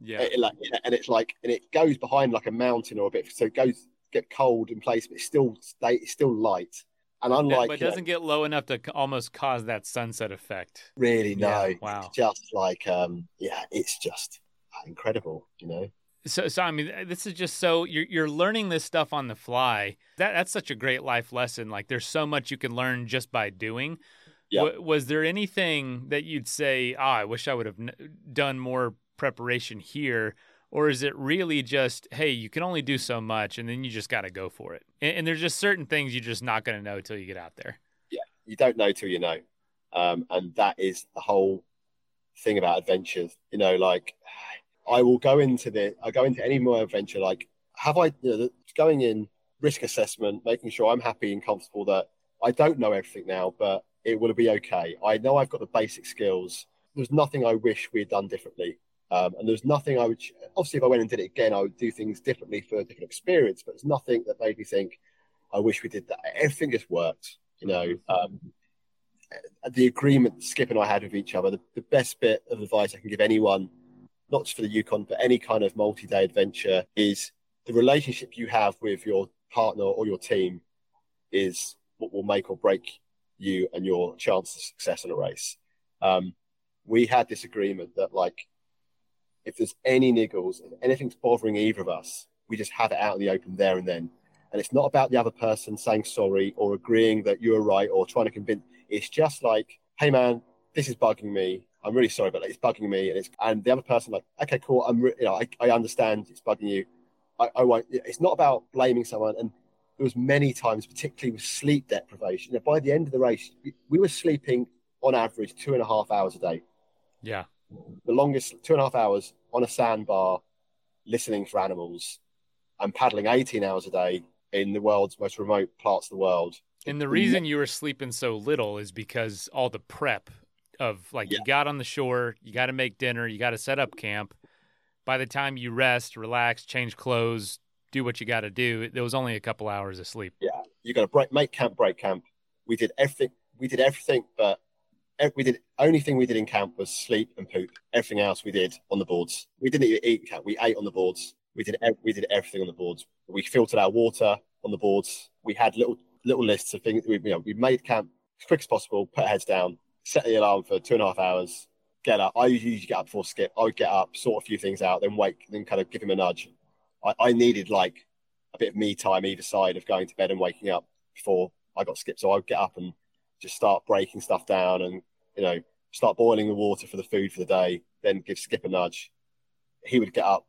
Yeah. It, like, and it's like, and it goes behind like a mountain or a bit, so it goes get cold in place, but it's still stay, it's still light. And unlike, but it doesn't know, get low enough to almost cause that sunset effect. Really, no. Yeah, wow. It's just like, um, yeah, it's just incredible, you know so, so I mean, this is just so you're you're learning this stuff on the fly. That that's such a great life lesson. Like, there's so much you can learn just by doing. Yeah. W- was there anything that you'd say, "Ah, oh, I wish I would have n- done more preparation here," or is it really just, "Hey, you can only do so much, and then you just got to go for it"? And, and, there's just certain things you're just not going to know until you get out there. Yeah, you don't know till you know, um, and that is the whole thing about adventures. You know, like I will go into the I go into any more adventure like have I you know, going in risk assessment, making sure I'm happy and comfortable that I don't know everything now, but it will be okay. I know I've got the basic skills. There's nothing I wish we had done differently. Um, and there's nothing I would obviously if I went and did it again, I would do things differently for a different experience. But there's nothing that made me think I wish we did that. Everything just worked, you know. Um, the agreement Skip and I had with each other, the, the best bit of advice I can give anyone not just for the Yukon, but any kind of multi day adventure, is the relationship you have with your partner or your team is what will make or break you and your chance of success in a race. Um, we had this agreement that, like, if there's any niggles, if anything's bothering either of us, we just have it out in the open there and then. And it's not about the other person saying sorry or agreeing that you're right or trying to convince. It's just like, hey, man, this is bugging me. I'm really sorry, but it's bugging me. And it's and the other person like, okay, cool. I'm re- you know I, I understand it's bugging you. I, I won't. It's not about blaming someone. And there was many times, particularly with sleep deprivation. You know, by the end of the race, we were sleeping on average two and a half hours a day. Yeah, the longest two and a half hours on a sandbar, listening for animals, and paddling 18 hours a day in the world's most remote parts of the world. And the reason you were sleeping so little is because all the prep of like yeah. you got on the shore, you got to make dinner, you got to set up camp. By the time you rest, relax, change clothes, do what you got to do, there was only a couple hours of sleep. Yeah, you got to break, make camp, break camp. We did everything. We did everything but we did only thing we did in camp was sleep and poop. Everything else we did on the boards. We didn't even eat camp. We ate on the boards. We did we did everything on the boards. We filtered our water on the boards. We had little little lists of things. We, you know, we made camp as quick as possible. Put heads down. Set the alarm for two and a half hours. Get up. I usually get up before skip. I would get up, sort a few things out, then wake, then kind of give him a nudge. I, I needed like a bit of me time either side of going to bed and waking up before I got skipped. So I'd get up and just start breaking stuff down and you know start boiling the water for the food for the day. Then give Skip a nudge. He would get up.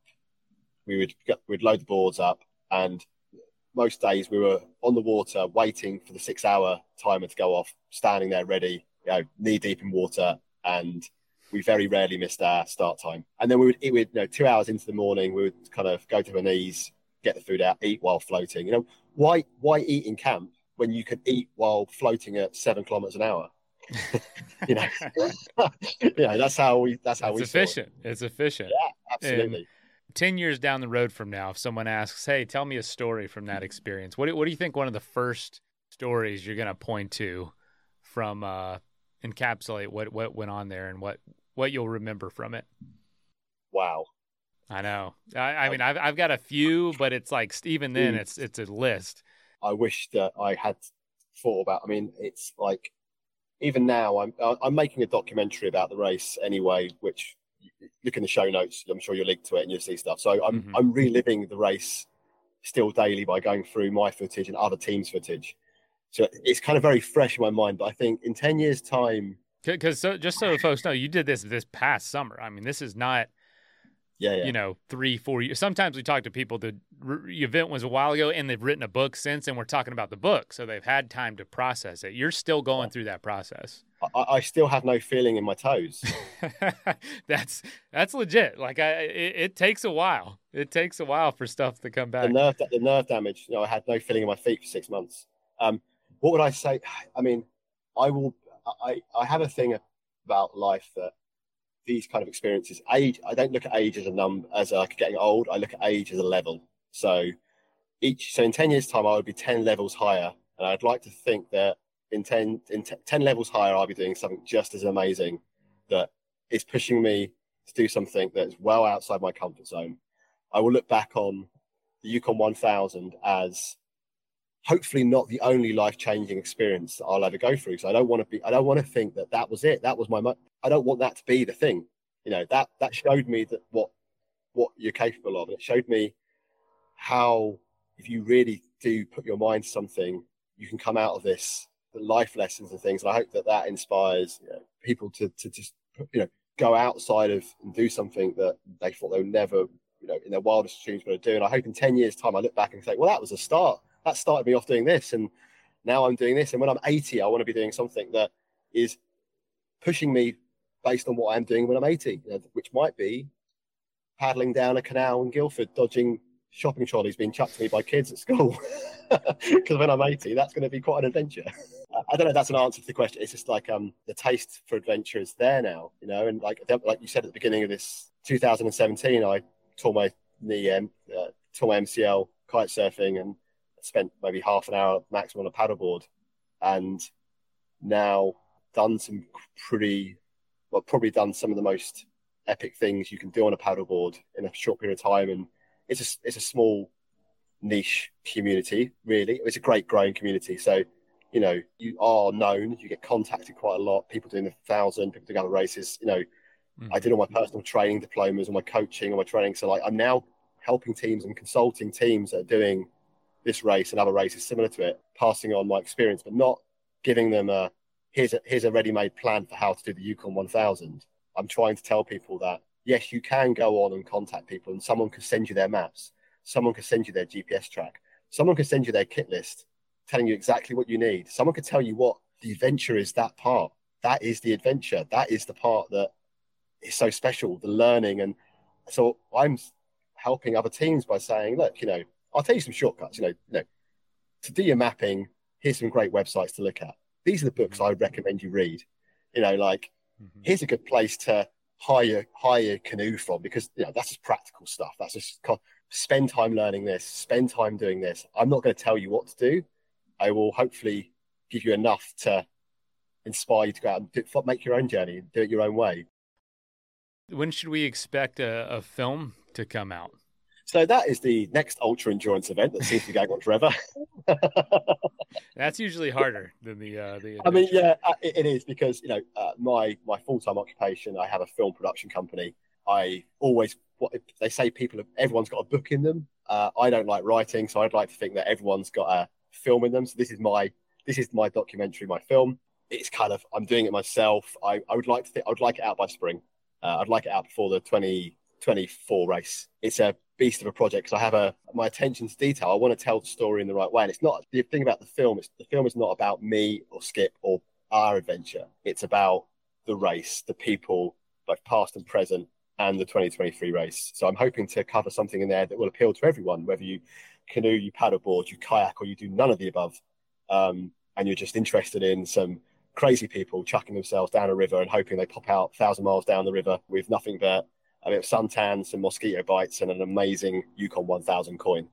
We would get, we'd load the boards up, and most days we were on the water waiting for the six-hour timer to go off, standing there ready, you know, knee deep in water, and we very rarely missed our start time. And then we would, it would, you know, two hours into the morning, we would kind of go to our knees, get the food out, eat while floating. You know, why why eat in camp when you can eat while floating at seven kilometers an hour? <laughs> you know, <laughs> yeah, that's how we. That's how it's we. Efficient. It. It's efficient. Yeah, absolutely. And Ten years down the road from now, if someone asks, "Hey, tell me a story from that experience," what do, what do you think? One of the first stories you're going to point to from uh, encapsulate what what went on there and what what you'll remember from it. Wow. I know. I, I mean, I've I've got a few, but it's like even then, it's it's a list. I wish that I had thought about. I mean, it's like even now, I'm I'm making a documentary about the race anyway, which look in the show notes. I'm sure you'll link to it and you'll see stuff. So I'm mm-hmm. I'm reliving the race still daily by going through my footage and other teams' footage. So it's kind of very fresh in my mind. But I think in ten years' time, because so, just so folks know, you did this this past summer. I mean, this is not, yeah, yeah. you know, three, four years. Sometimes we talk to people. The event was a while ago, and they've written a book since, and we're talking about the book, so they've had time to process it. You're still going through that process. I, I still have no feeling in my toes. <laughs> that's that's legit. Like I, it, it, takes a while. It takes a while for stuff to come back. The nerve, the nerve damage. You know, I had no feeling in my feet for six months. Um, what would I say? <sighs> I mean, I will I, I have a thing about life that these kind of experiences, age, I don't look at age as a number, as like getting old. I look at age as a level. So each, so in 10 years time, I would be 10 levels higher. And I'd like to think that in 10, in t- 10 levels higher, I'll be doing something just as amazing that is pushing me to do something that's well outside my comfort zone. I will look back on the Yukon 1000 as hopefully not the only life changing experience that I'll ever go through. So I don't want to be, I don't want to think that that was it. That was my, I don't want that to be the thing. You know, that, that showed me that what, what you're capable of. And it showed me how, if you really do put your mind to something, you can come out of this, the life lessons and things. And I hope that that inspires you know, people to, to just, you know, go outside of and do something that they thought they would never, you know, in their wildest dreams going to do. And I hope in 10 years time, I look back and say, well, that was a start that started me off doing this and now i'm doing this and when i'm 80 i want to be doing something that is pushing me based on what i'm doing when i'm 80 you know, which might be paddling down a canal in guildford dodging shopping trolleys being chucked to me by kids at school. <laughs> Because when i'm 80 that's going to be quite an adventure. I don't know that's an answer to the question. It's just like um the taste for adventure is there now you know and like like you said at the beginning of this 2017 i tore my knee um, uh, tore my mcl kite surfing and spent maybe half an hour maximum on a paddleboard, and now done some pretty, well, probably done some of the most epic things you can do on a paddleboard in a short period of time. And it's a, it's a small niche community, really. It's a great growing community. So, you know, you are known, you get contacted quite a lot. People doing the thousand, people doing other races. You know, mm. I did all my personal training diplomas, all my coaching, all my training. So, like, I'm now helping teams and consulting teams that are doing this race and other races similar to it, passing on my experience, but not giving them a here's a here's a ready-made plan for how to do the Yukon 1000. I'm trying to tell people that yes, you can go on and contact people, and someone can send you their maps, someone can send you their GPS track, someone can send you their kit list, telling you exactly what you need. Someone could tell you what the adventure is. That part, that is the adventure. That is the part that is so special. The learning, and so I'm helping other teams by saying, look, you know, I'll tell you some shortcuts. You know, you know, to do your mapping, here's some great websites to look at. These are the books I recommend you read. You know, like mm-hmm. here's a good place to hire hire canoe from because you know that's just practical stuff. That's just spend time learning this, spend time doing this. I'm not going to tell you what to do. I will hopefully give you enough to inspire you to go out and do, make your own journey and do it your own way. When should we expect a, a film to come out? So that is the next ultra endurance event that seems to be going on forever. <laughs> That's usually harder than the uh, the. I mean, yeah, uh, it, it is because you know uh, my my full time occupation. I have a film production company. I always what they say people everyone's got a book in them. Uh, I don't like writing, so I'd like to think that everyone's got a film in them. So this is my this is my documentary, my film. It's kind of I'm doing it myself. I, I would like to think I would like it out by spring. Uh, I'd like it out before the 2024 race. It's a beast of a project because I have a my attention to detail. I want to tell the story in the right way. And it's not the thing about the film. It's the film is not about me or Skip or our adventure. It's about the race, the people, both past and present, and the 2023 race. So I'm hoping to cover something in there that will appeal to everyone, whether you canoe, you paddleboard, you kayak, or you do none of the above, um, and you're just interested in some crazy people chucking themselves down a river and hoping they pop out thousand miles down the river with nothing but a bit of suntan, some mosquito bites, and an amazing Yukon 1000 coin.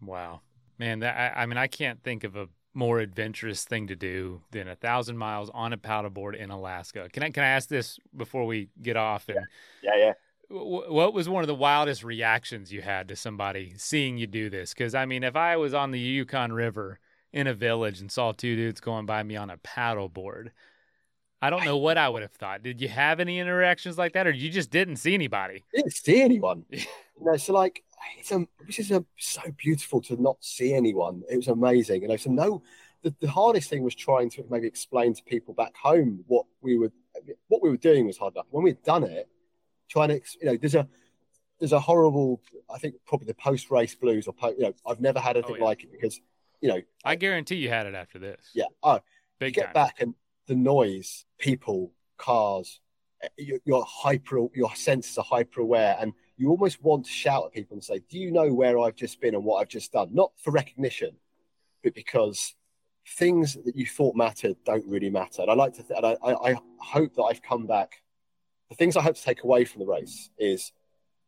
Wow, man! That I, I mean, I can't think of a more adventurous thing to do than a thousand miles on a paddleboard in Alaska. Can I can I ask this before we get off? And yeah, yeah. yeah. What was one of the wildest reactions you had to somebody seeing you do this? Because I mean, if I was on the Yukon River in a village and saw two dudes going by me on a paddleboard, I don't know what I would have thought. Did you have any interactions like that, or you just didn't see anybody? Didn't see anyone. <laughs> you know, so like it's a, this is a, so beautiful to not see anyone. It was amazing. You know, so no, the, the hardest thing was trying to maybe explain to people back home what we were what we were doing was hard enough. When we'd done it, trying to you know, there's a there's a horrible, I think probably the post race blues or po- you know, I've never had anything oh, yeah. like it because you know, I guarantee you had it after this. Yeah. Oh, Big you get time. back and the noise, people, cars, eh, your, hyper, your senses are hyper aware, and you almost want to shout at people and say, "Do you know where I've just been and what I've just done?" Not for recognition, but because things that you thought mattered don't really matter. And I like to, th- and I, I hope that I've come back. The things I hope to take away from the race is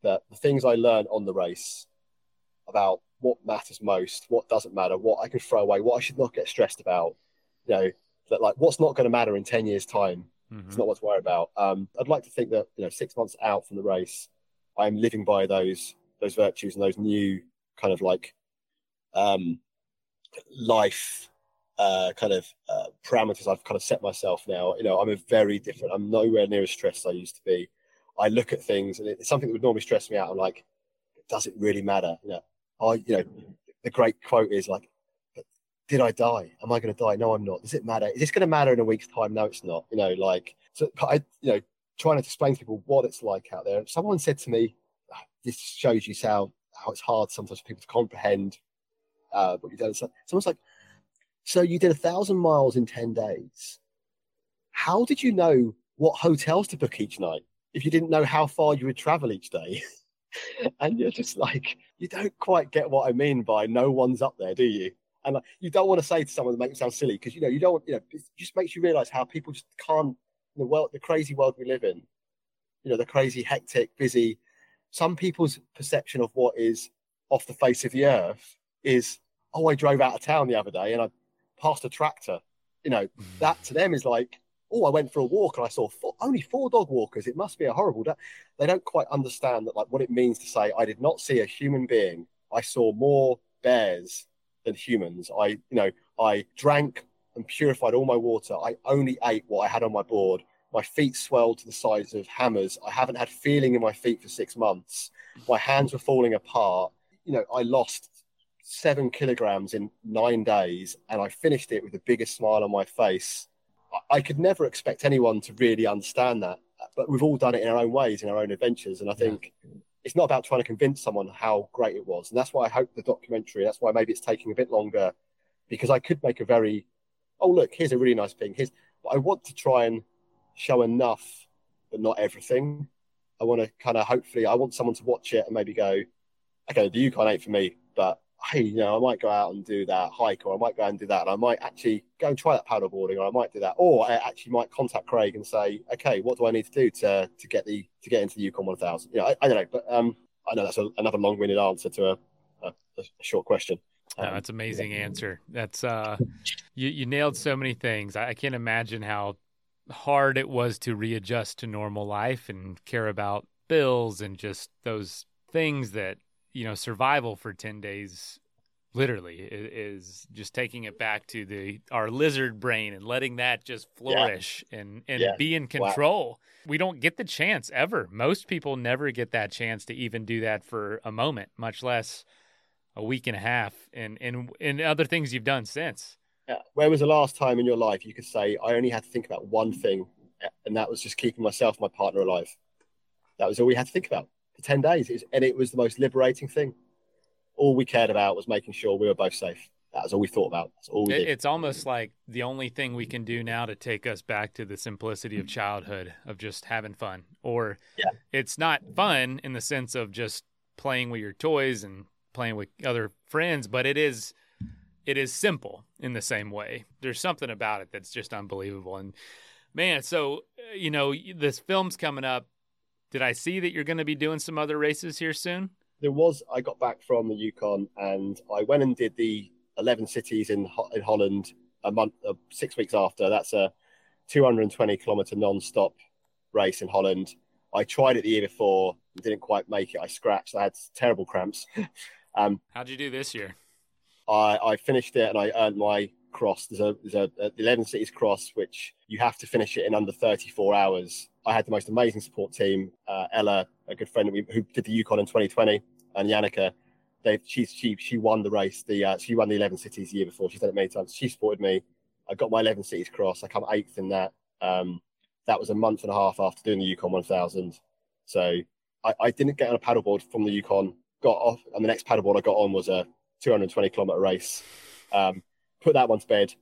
that the things I learned on the race about what matters most, what doesn't matter, what I can throw away, what I should not get stressed about, you know, that like what's not going to matter in 10 years time mm-hmm. it's not what to worry about um, i'd like to think that you know six months out from the race i'm living by those those virtues and those new kind of like um, life uh, kind of uh, parameters I've kind of set myself now. You know, I'm a very different. I'm nowhere near as stressed as I used to be. I look at things and it's something that would normally stress me out. I'm like, does it really matter? You know, I, you know, the great quote is like, did I die? Am I going to die? No, I'm not. Does it matter? Is this going to matter in a week's time? No, it's not. You know, like, so I, you know, trying to explain to people what it's like out there. Someone said to me, this shows you how, how it's hard sometimes for people to comprehend uh, what you've done. Someone's like, so you did a thousand miles in 10 days. How did you know what hotels to book each night if you didn't know how far you would travel each day? <laughs> and you're just like, you don't quite get what I mean by no one's up there, do you? And like, you don't want to say to someone that makes them sound silly because you know you don't. You know, it just makes you realize how people just can't. The world, the crazy world we live in, you know, the crazy, hectic, busy. Some people's perception of what is off the face of the earth is, oh, I drove out of town the other day and I passed a tractor. You know, mm. that to them is like, oh, I went for a walk and I saw four, only four dog walkers. It must be a horrible day. They don't quite understand that, like, what it means to say, I did not see a human being. I saw more bears than humans. I, you know, I drank and purified all my water. I only ate what I had on my board. My feet swelled to the size of hammers. I haven't had feeling in my feet for six months. My hands were falling apart. You know, I lost seven kilograms in nine days and I finished it with the biggest smile on my face. I could never expect anyone to really understand that, but we've all done it in our own ways, in our own adventures. And I think yeah it's not about trying to convince someone how great it was. And that's why I hope the documentary, that's why maybe it's taking a bit longer because I could make a very, oh, look, here's a really nice thing. Here's, but I want to try and show enough, but not everything. I want to kind of hopefully, I want someone to watch it and maybe go, okay, the Yukon ain't for me, but hey, you know, I might go out and do that hike, or I might go out and do that, and I might actually go and try that paddleboarding, or I might do that, or I actually might contact Craig and say, okay, what do I need to do to to get the to get into the Yukon 1000? You know, I, I don't know, but um, I know that's a, another long-winded answer to a, a, a short question. Um, no, that's amazing yeah. answer. That's uh, you you nailed so many things. I, I can't imagine how hard it was to readjust to normal life and care about bills and just those things that you know survival for 10 days literally is, just taking it back to the our lizard brain and letting that just flourish yeah. and and yeah. be in control wow. we don't get the chance ever most people never get that chance to even do that for a moment much less a week and a half and and and other things you've done since yeah. Where was the last time in your life you could say, I only had to think about one thing, and that was just keeping myself, my partner alive? That was all we had to think about for 10 days. It was, and it was the most liberating thing. All we cared about was making sure we were both safe. That was all we thought about. That's all we did. It's almost like the only thing we can do now to take us back to the simplicity of childhood, of just having fun. Or yeah. it's not fun in the sense of just playing with your toys and playing with other friends, but it is it is simple in the same way. There's something about it that's just unbelievable. And man, so uh, you know, this film's coming up. Did I see that you're going to be doing some other races here soon? There was. I got back from the Yukon and I went and did the 11 cities in in Holland a month, uh, six weeks after. That's a 220 kilometer non-stop race in Holland. I tried it the year before, didn't quite make it. I scratched. I had terrible cramps. <laughs> um, How'd you do this year? I, I finished it and I earned my cross. There's a, there's a, a 11 cities cross, which you have to finish it in under 34 hours. I had the most amazing support team. Uh, Ella, a good friend who did the Yukon in 2020, and Yannicka, they she she she won the race. The uh, she won the 11 cities the year before. She's done it many times. She supported me. I got my 11 cities cross. I come eighth in that. Um, that was a month and a half after doing the Yukon 1000. So I, I didn't get on a paddleboard from the Yukon. Got off, and the next paddleboard I got on was a 220 kilometer race. Um, put that one to bed.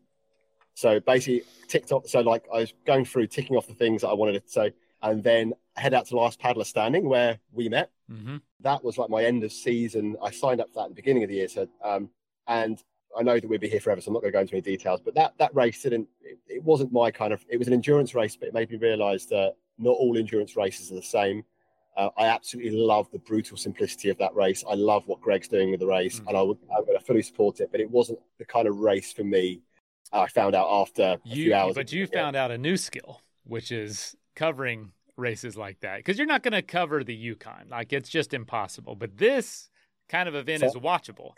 So basically, ticked off. So like I was going through ticking off the things that I wanted to say, and then head out to last paddler standing where we met. Mm-hmm. That was like my end of season. I signed up for that at the beginning of the year. So um, and I know that we'd be here forever, so I'm not going to go into any details. But that that race didn't. It, it wasn't my kind of. It was an endurance race, but it made me realise that not all endurance races are the same. Uh, I absolutely love the brutal simplicity of that race. I love what Greg's doing with the race, mm. and I would, I would fully support it. But it wasn't the kind of race for me. I found out after a you, few hours. But you found out a new skill, which is covering races like that, because you're not going to cover the Yukon. Like it's just impossible. But this kind of event so, is watchable.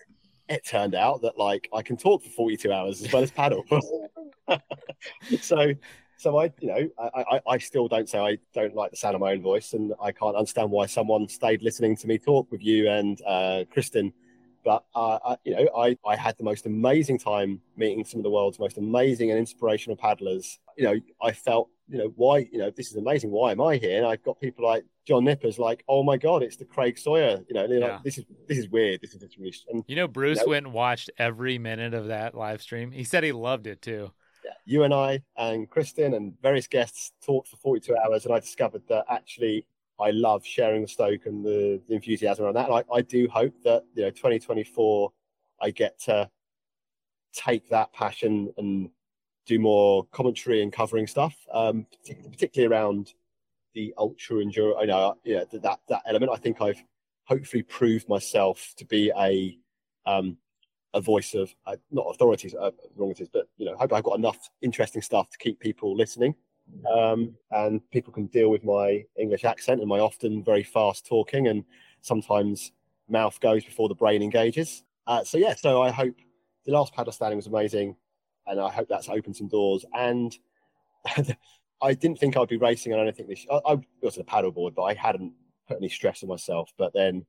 It turned out that like I can talk for 42 hours as well as paddle. <laughs> so so I, you know, I, I, I, still don't say I don't like the sound of my own voice, and I can't understand why someone stayed listening to me talk with you and uh, Kristen. But uh, I, you know, I, I had the most amazing time meeting some of the world's most amazing and inspirational paddlers. You know, I felt, you know, why, you know, this is amazing. Why am I here? And I've got people like John Nippers, like, oh my god, it's the Craig Sawyer. You know, yeah. like, this is this is weird. This is just and, you know, Bruce you know, went and watched every minute of that live stream. He said he loved it too you and I and Kristen and various guests talked for 42 hours, and I discovered that actually I love sharing the Stoke and the, the enthusiasm around that. And I, I do hope that you know 2024 I get to take that passion and do more commentary and covering stuff, um, particularly around the ultra enduro. I know, yeah, that that element. I think I've hopefully proved myself to be a um, a voice of uh, not authorities, uh, authorities, but you know, hope I've got enough interesting stuff to keep people listening, um, and people can deal with my English accent and my often very fast talking, and sometimes mouth goes before the brain engages. Uh, so yeah, so I hope the last paddle standing was amazing, and I hope that's opened some doors. And <laughs> I didn't think I'd be racing on anything this. I, I was a paddleboard, but I hadn't put any stress on myself. But then,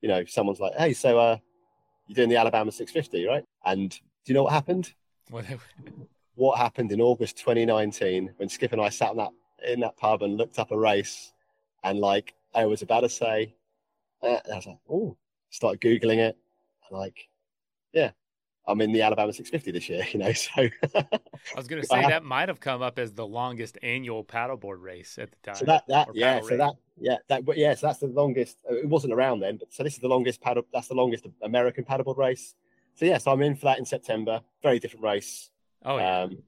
you know, someone's like, "Hey, so uh, you're doing the Alabama 650, right? And do you know what happened? What, <laughs> what happened in August 2019 when Skip and I sat in that in that pub and looked up a race, and like I was about to say, eh, I was like, oh, started googling it, and like, yeah, I'm in the Alabama 650 this year, <laughs> you know. So I was going <laughs> to say that might have come up as the longest annual paddleboard race at the time. So that that yeah, so race. that yeah, that but yeah, so that's the longest. Uh, it wasn't around then, but so this is the longest paddle. That's the longest American paddleboard race. So yeah, so I'm in for that in September. Very different race. Oh yeah. Um,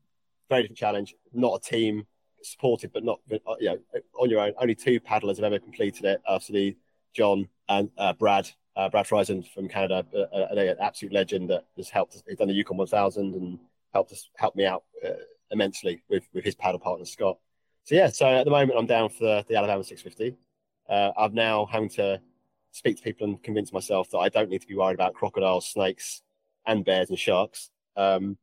very different challenge. Not a team supported, but not uh, you know on your own. Only two paddlers have ever completed it. Obviously, John and uh, Brad uh, Brad Friesen from Canada, uh, an absolute legend that has helped. He's done the Yukon 1000 and helped us help me out uh, immensely with with his paddle partner Scott. So yeah, so at the moment I'm down for the, the Alabama 650. Uh, I've now having to speak to people and convince myself that I don't need to be worried about crocodiles, snakes, and bears and sharks. Um,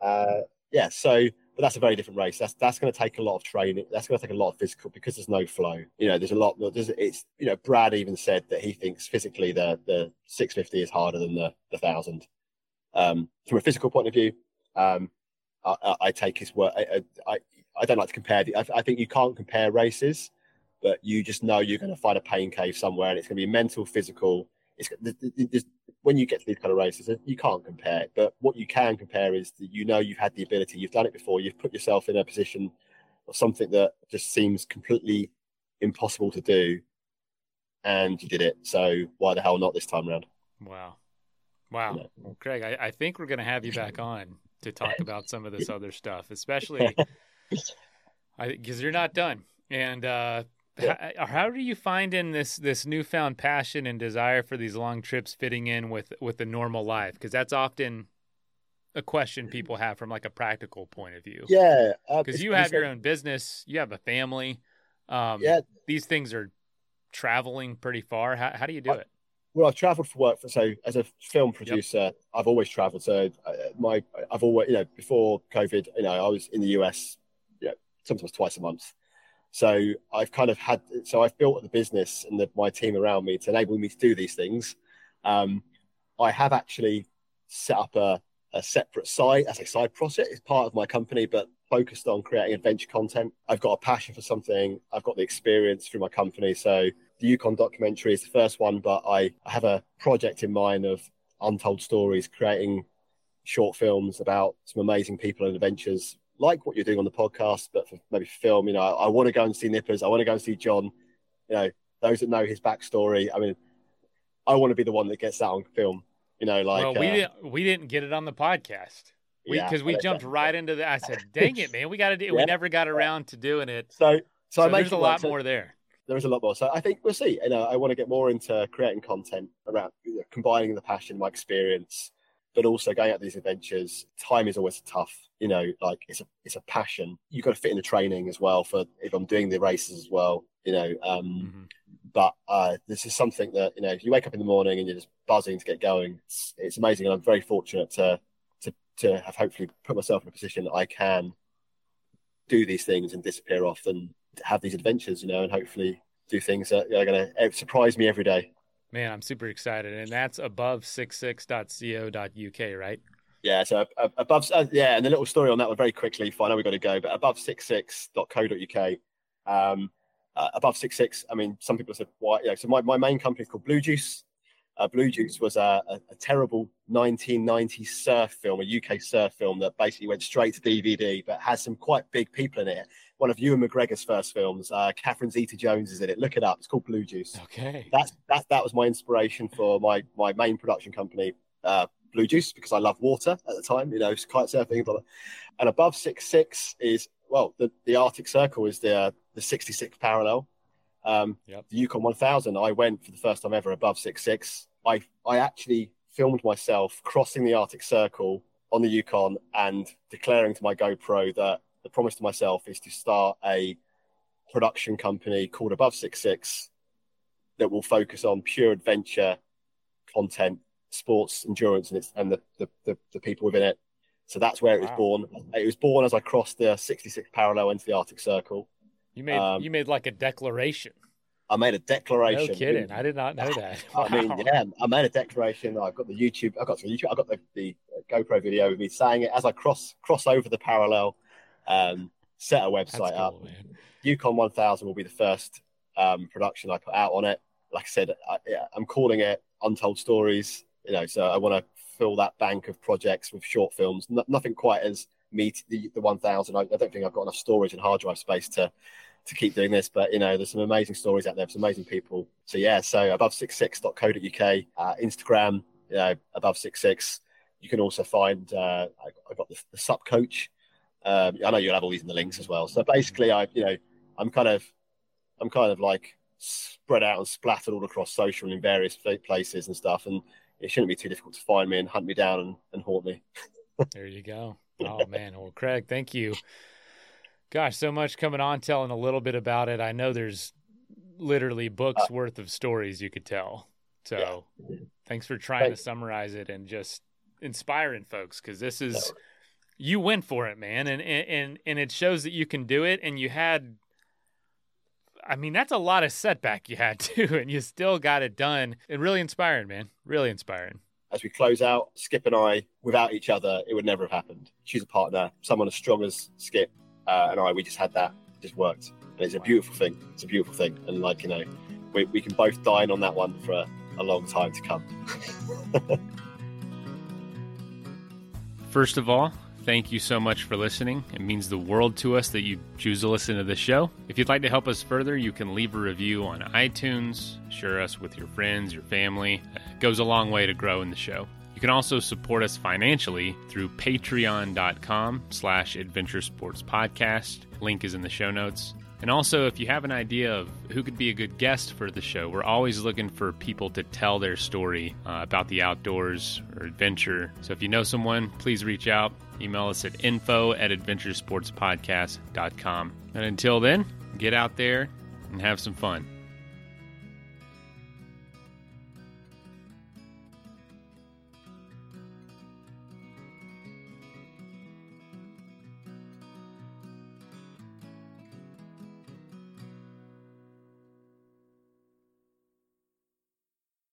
uh, yeah, so but that's a very different race. That's that's going to take a lot of training. That's going to take a lot of physical because there's no flow. You know, there's a lot. There's it's you know Brad even said that he thinks physically the the 650 is harder than the the thousand. Um, from a physical point of view, um, I, I, take his word. I, I, I don't like to compare. The, I, I think you can't compare races, but you just know you're going to find a pain cave somewhere, and it's going to be mental, physical. It's when you get to these kind of races, you can't compare. But what you can compare is that you know you've had the ability, you've done it before, you've put yourself in a position of something that just seems completely impossible to do, and you did it. So why the hell not this time around? Wow. Wow. Well, Craig, I, I think we're going to have you back on to talk about some of this <laughs> other stuff, especially <laughs> because you're not done. And uh, yeah. how, how do you find in this this newfound passion and desire for these long trips fitting in with with the normal life? Because that's often a question people have from like a practical point of view. Yeah, because uh, you have your own business, you have a family. Um, yeah, these things are traveling pretty far. How, how do you do I, it? well, I've travelled for work. For, so as a film producer, yep. I've always travelled. So uh, my, I've always, you know, before COVID, you know, I was in the US, you know, sometimes twice a month. So I've kind of had, so I've built the business and the, my team around me to enable me to do these things. Um, I have actually set up a, a separate side as a side project. It's part of my company, but focused on creating adventure content. I've got a passion for something. I've got the experience through my company. So the Yukon documentary is the first one, but I, I have a project in mind of untold stories, creating short films about some amazing people and adventures, like what you're doing on the podcast, but for maybe film. You know, I, I want to go and see Nippers. I want to go and see John. You know, those that know his backstory. I mean, I want to be the one that gets that on film. You know, like well, we uh, didn't we didn't get it on the podcast. We because yeah, we jumped right into that. I said, "Dang it, man, we got to do." Yeah. We never got around to doing it. So, so, so there's a lot more there there is a lot more. So I think we'll see. You know, I want to get more into creating content around you know, combining the passion, my experience, but also going out these adventures. Time is always tough. You know, like it's a it's a passion. You've got to fit in the training as well for if I'm doing the races as well. You know, um, mm-hmm. but uh, this is something that you know if you wake up in the morning and you're just buzzing to get going, it's, it's amazing, and I'm very fortunate to to to have hopefully put myself in a position that I can do these things and disappear off and have these adventures, you know, and hopefully do things that are going to surprise me every day. Man, I'm super excited, and that's above 66.co.uk, right? Yeah, so above, uh, yeah, and the little story on that one very quickly. I know we've got to go, but above 66.co.uk. Um, uh, above 66, I mean, some people said, why? Yeah, so my, my main company is called Blue Juice. Uh, Blue Juice was a, a, a, terrible 1990s surf film, a UK surf film that basically went straight to DVD, but has some quite big people in it. One of Ewan McGregor's first films, uh, Catherine Zeta-Jones is in it. Look it up. It's called Blue Juice. Okay. That's that. That was my inspiration for my my main production company, uh, Blue Juice, because I love water at the time. You know, kite surfing, blah, blah. and above six six is well, the, the Arctic Circle is the uh, the 66th parallel um, yep. The Yukon 1000, I went for the first time ever above six six. I I actually filmed myself crossing the Arctic Circle on the Yukon and declaring to my GoPro that the promise to myself is to start a production company called Above Six Six that will focus on pure adventure content, sports, endurance, and, it's, and the, the, the, the people within it. So that's where it was born. It was born as I crossed the 66 parallel into the Arctic Circle. You made um, you made like a declaration. I made a declaration. No kidding. I did not know that. Wow. <laughs> I mean, yeah, I made a declaration. I've got the YouTube. I've got the YouTube. I've got the, the GoPro video of me saying it as I cross cross over the parallel. Um, set a website cool, up. Man. Yukon 1000 will be the first um, production I put out on it. Like I said, I, yeah, I'm calling it Untold Stories. You know, so I want to fill that bank of projects with short films. No, nothing quite as meet the, the 1000. I, I don't think I've got enough storage and hard drive space to to keep doing this. But you know, there's some amazing stories out there, some amazing people. So yeah, so above 66.co.uk, uh, Instagram, you know, above 66. You can also find uh, I, I got the, the sup coach. Um, I know you'll have all these in the links as well. So basically, I you know, I'm kind of I'm kind of like spread out and splattered all across social in various places and stuff. And it shouldn't be too difficult to find me and hunt me down and, and haunt me. <laughs> there you go. oh man, well, Craig, thank you. Gosh, so much coming on, telling a little bit about it. I know there's literally books uh, worth of stories you could tell. So, yeah. thanks for trying thanks. to summarize it and just inspiring folks because this is you went for it, man, and and and it shows that you can do it. And you had, I mean, that's a lot of setback you had <laughs> too, and you still got it done. And really inspiring, man. Really inspiring. As we close out, Skip and I, without each other, it would never have happened. She's a partner, someone as strong as Skip uh, and I. We just had that, it just worked. And it's a beautiful thing. It's a beautiful thing, and like you know, we, we can both dine on that one for a, a long time to come. <laughs> First of all, thank you so much for listening. It means the world to us that you choose to listen to the show. If you'd like to help us further, you can leave a review on iTunes, share us with your friends, your family. It goes a long way to grow in the show. You can also support us financially through patreon.com slash adventure sports podcast. Link is in the show notes. And also, if you have an idea of who could be a good guest for the show, we're always looking for people to tell their story uh, about the outdoors or adventure. So if you know someone, please reach out. Email us at info at adventuresportspodcast.com. And until then, get out there and have some fun.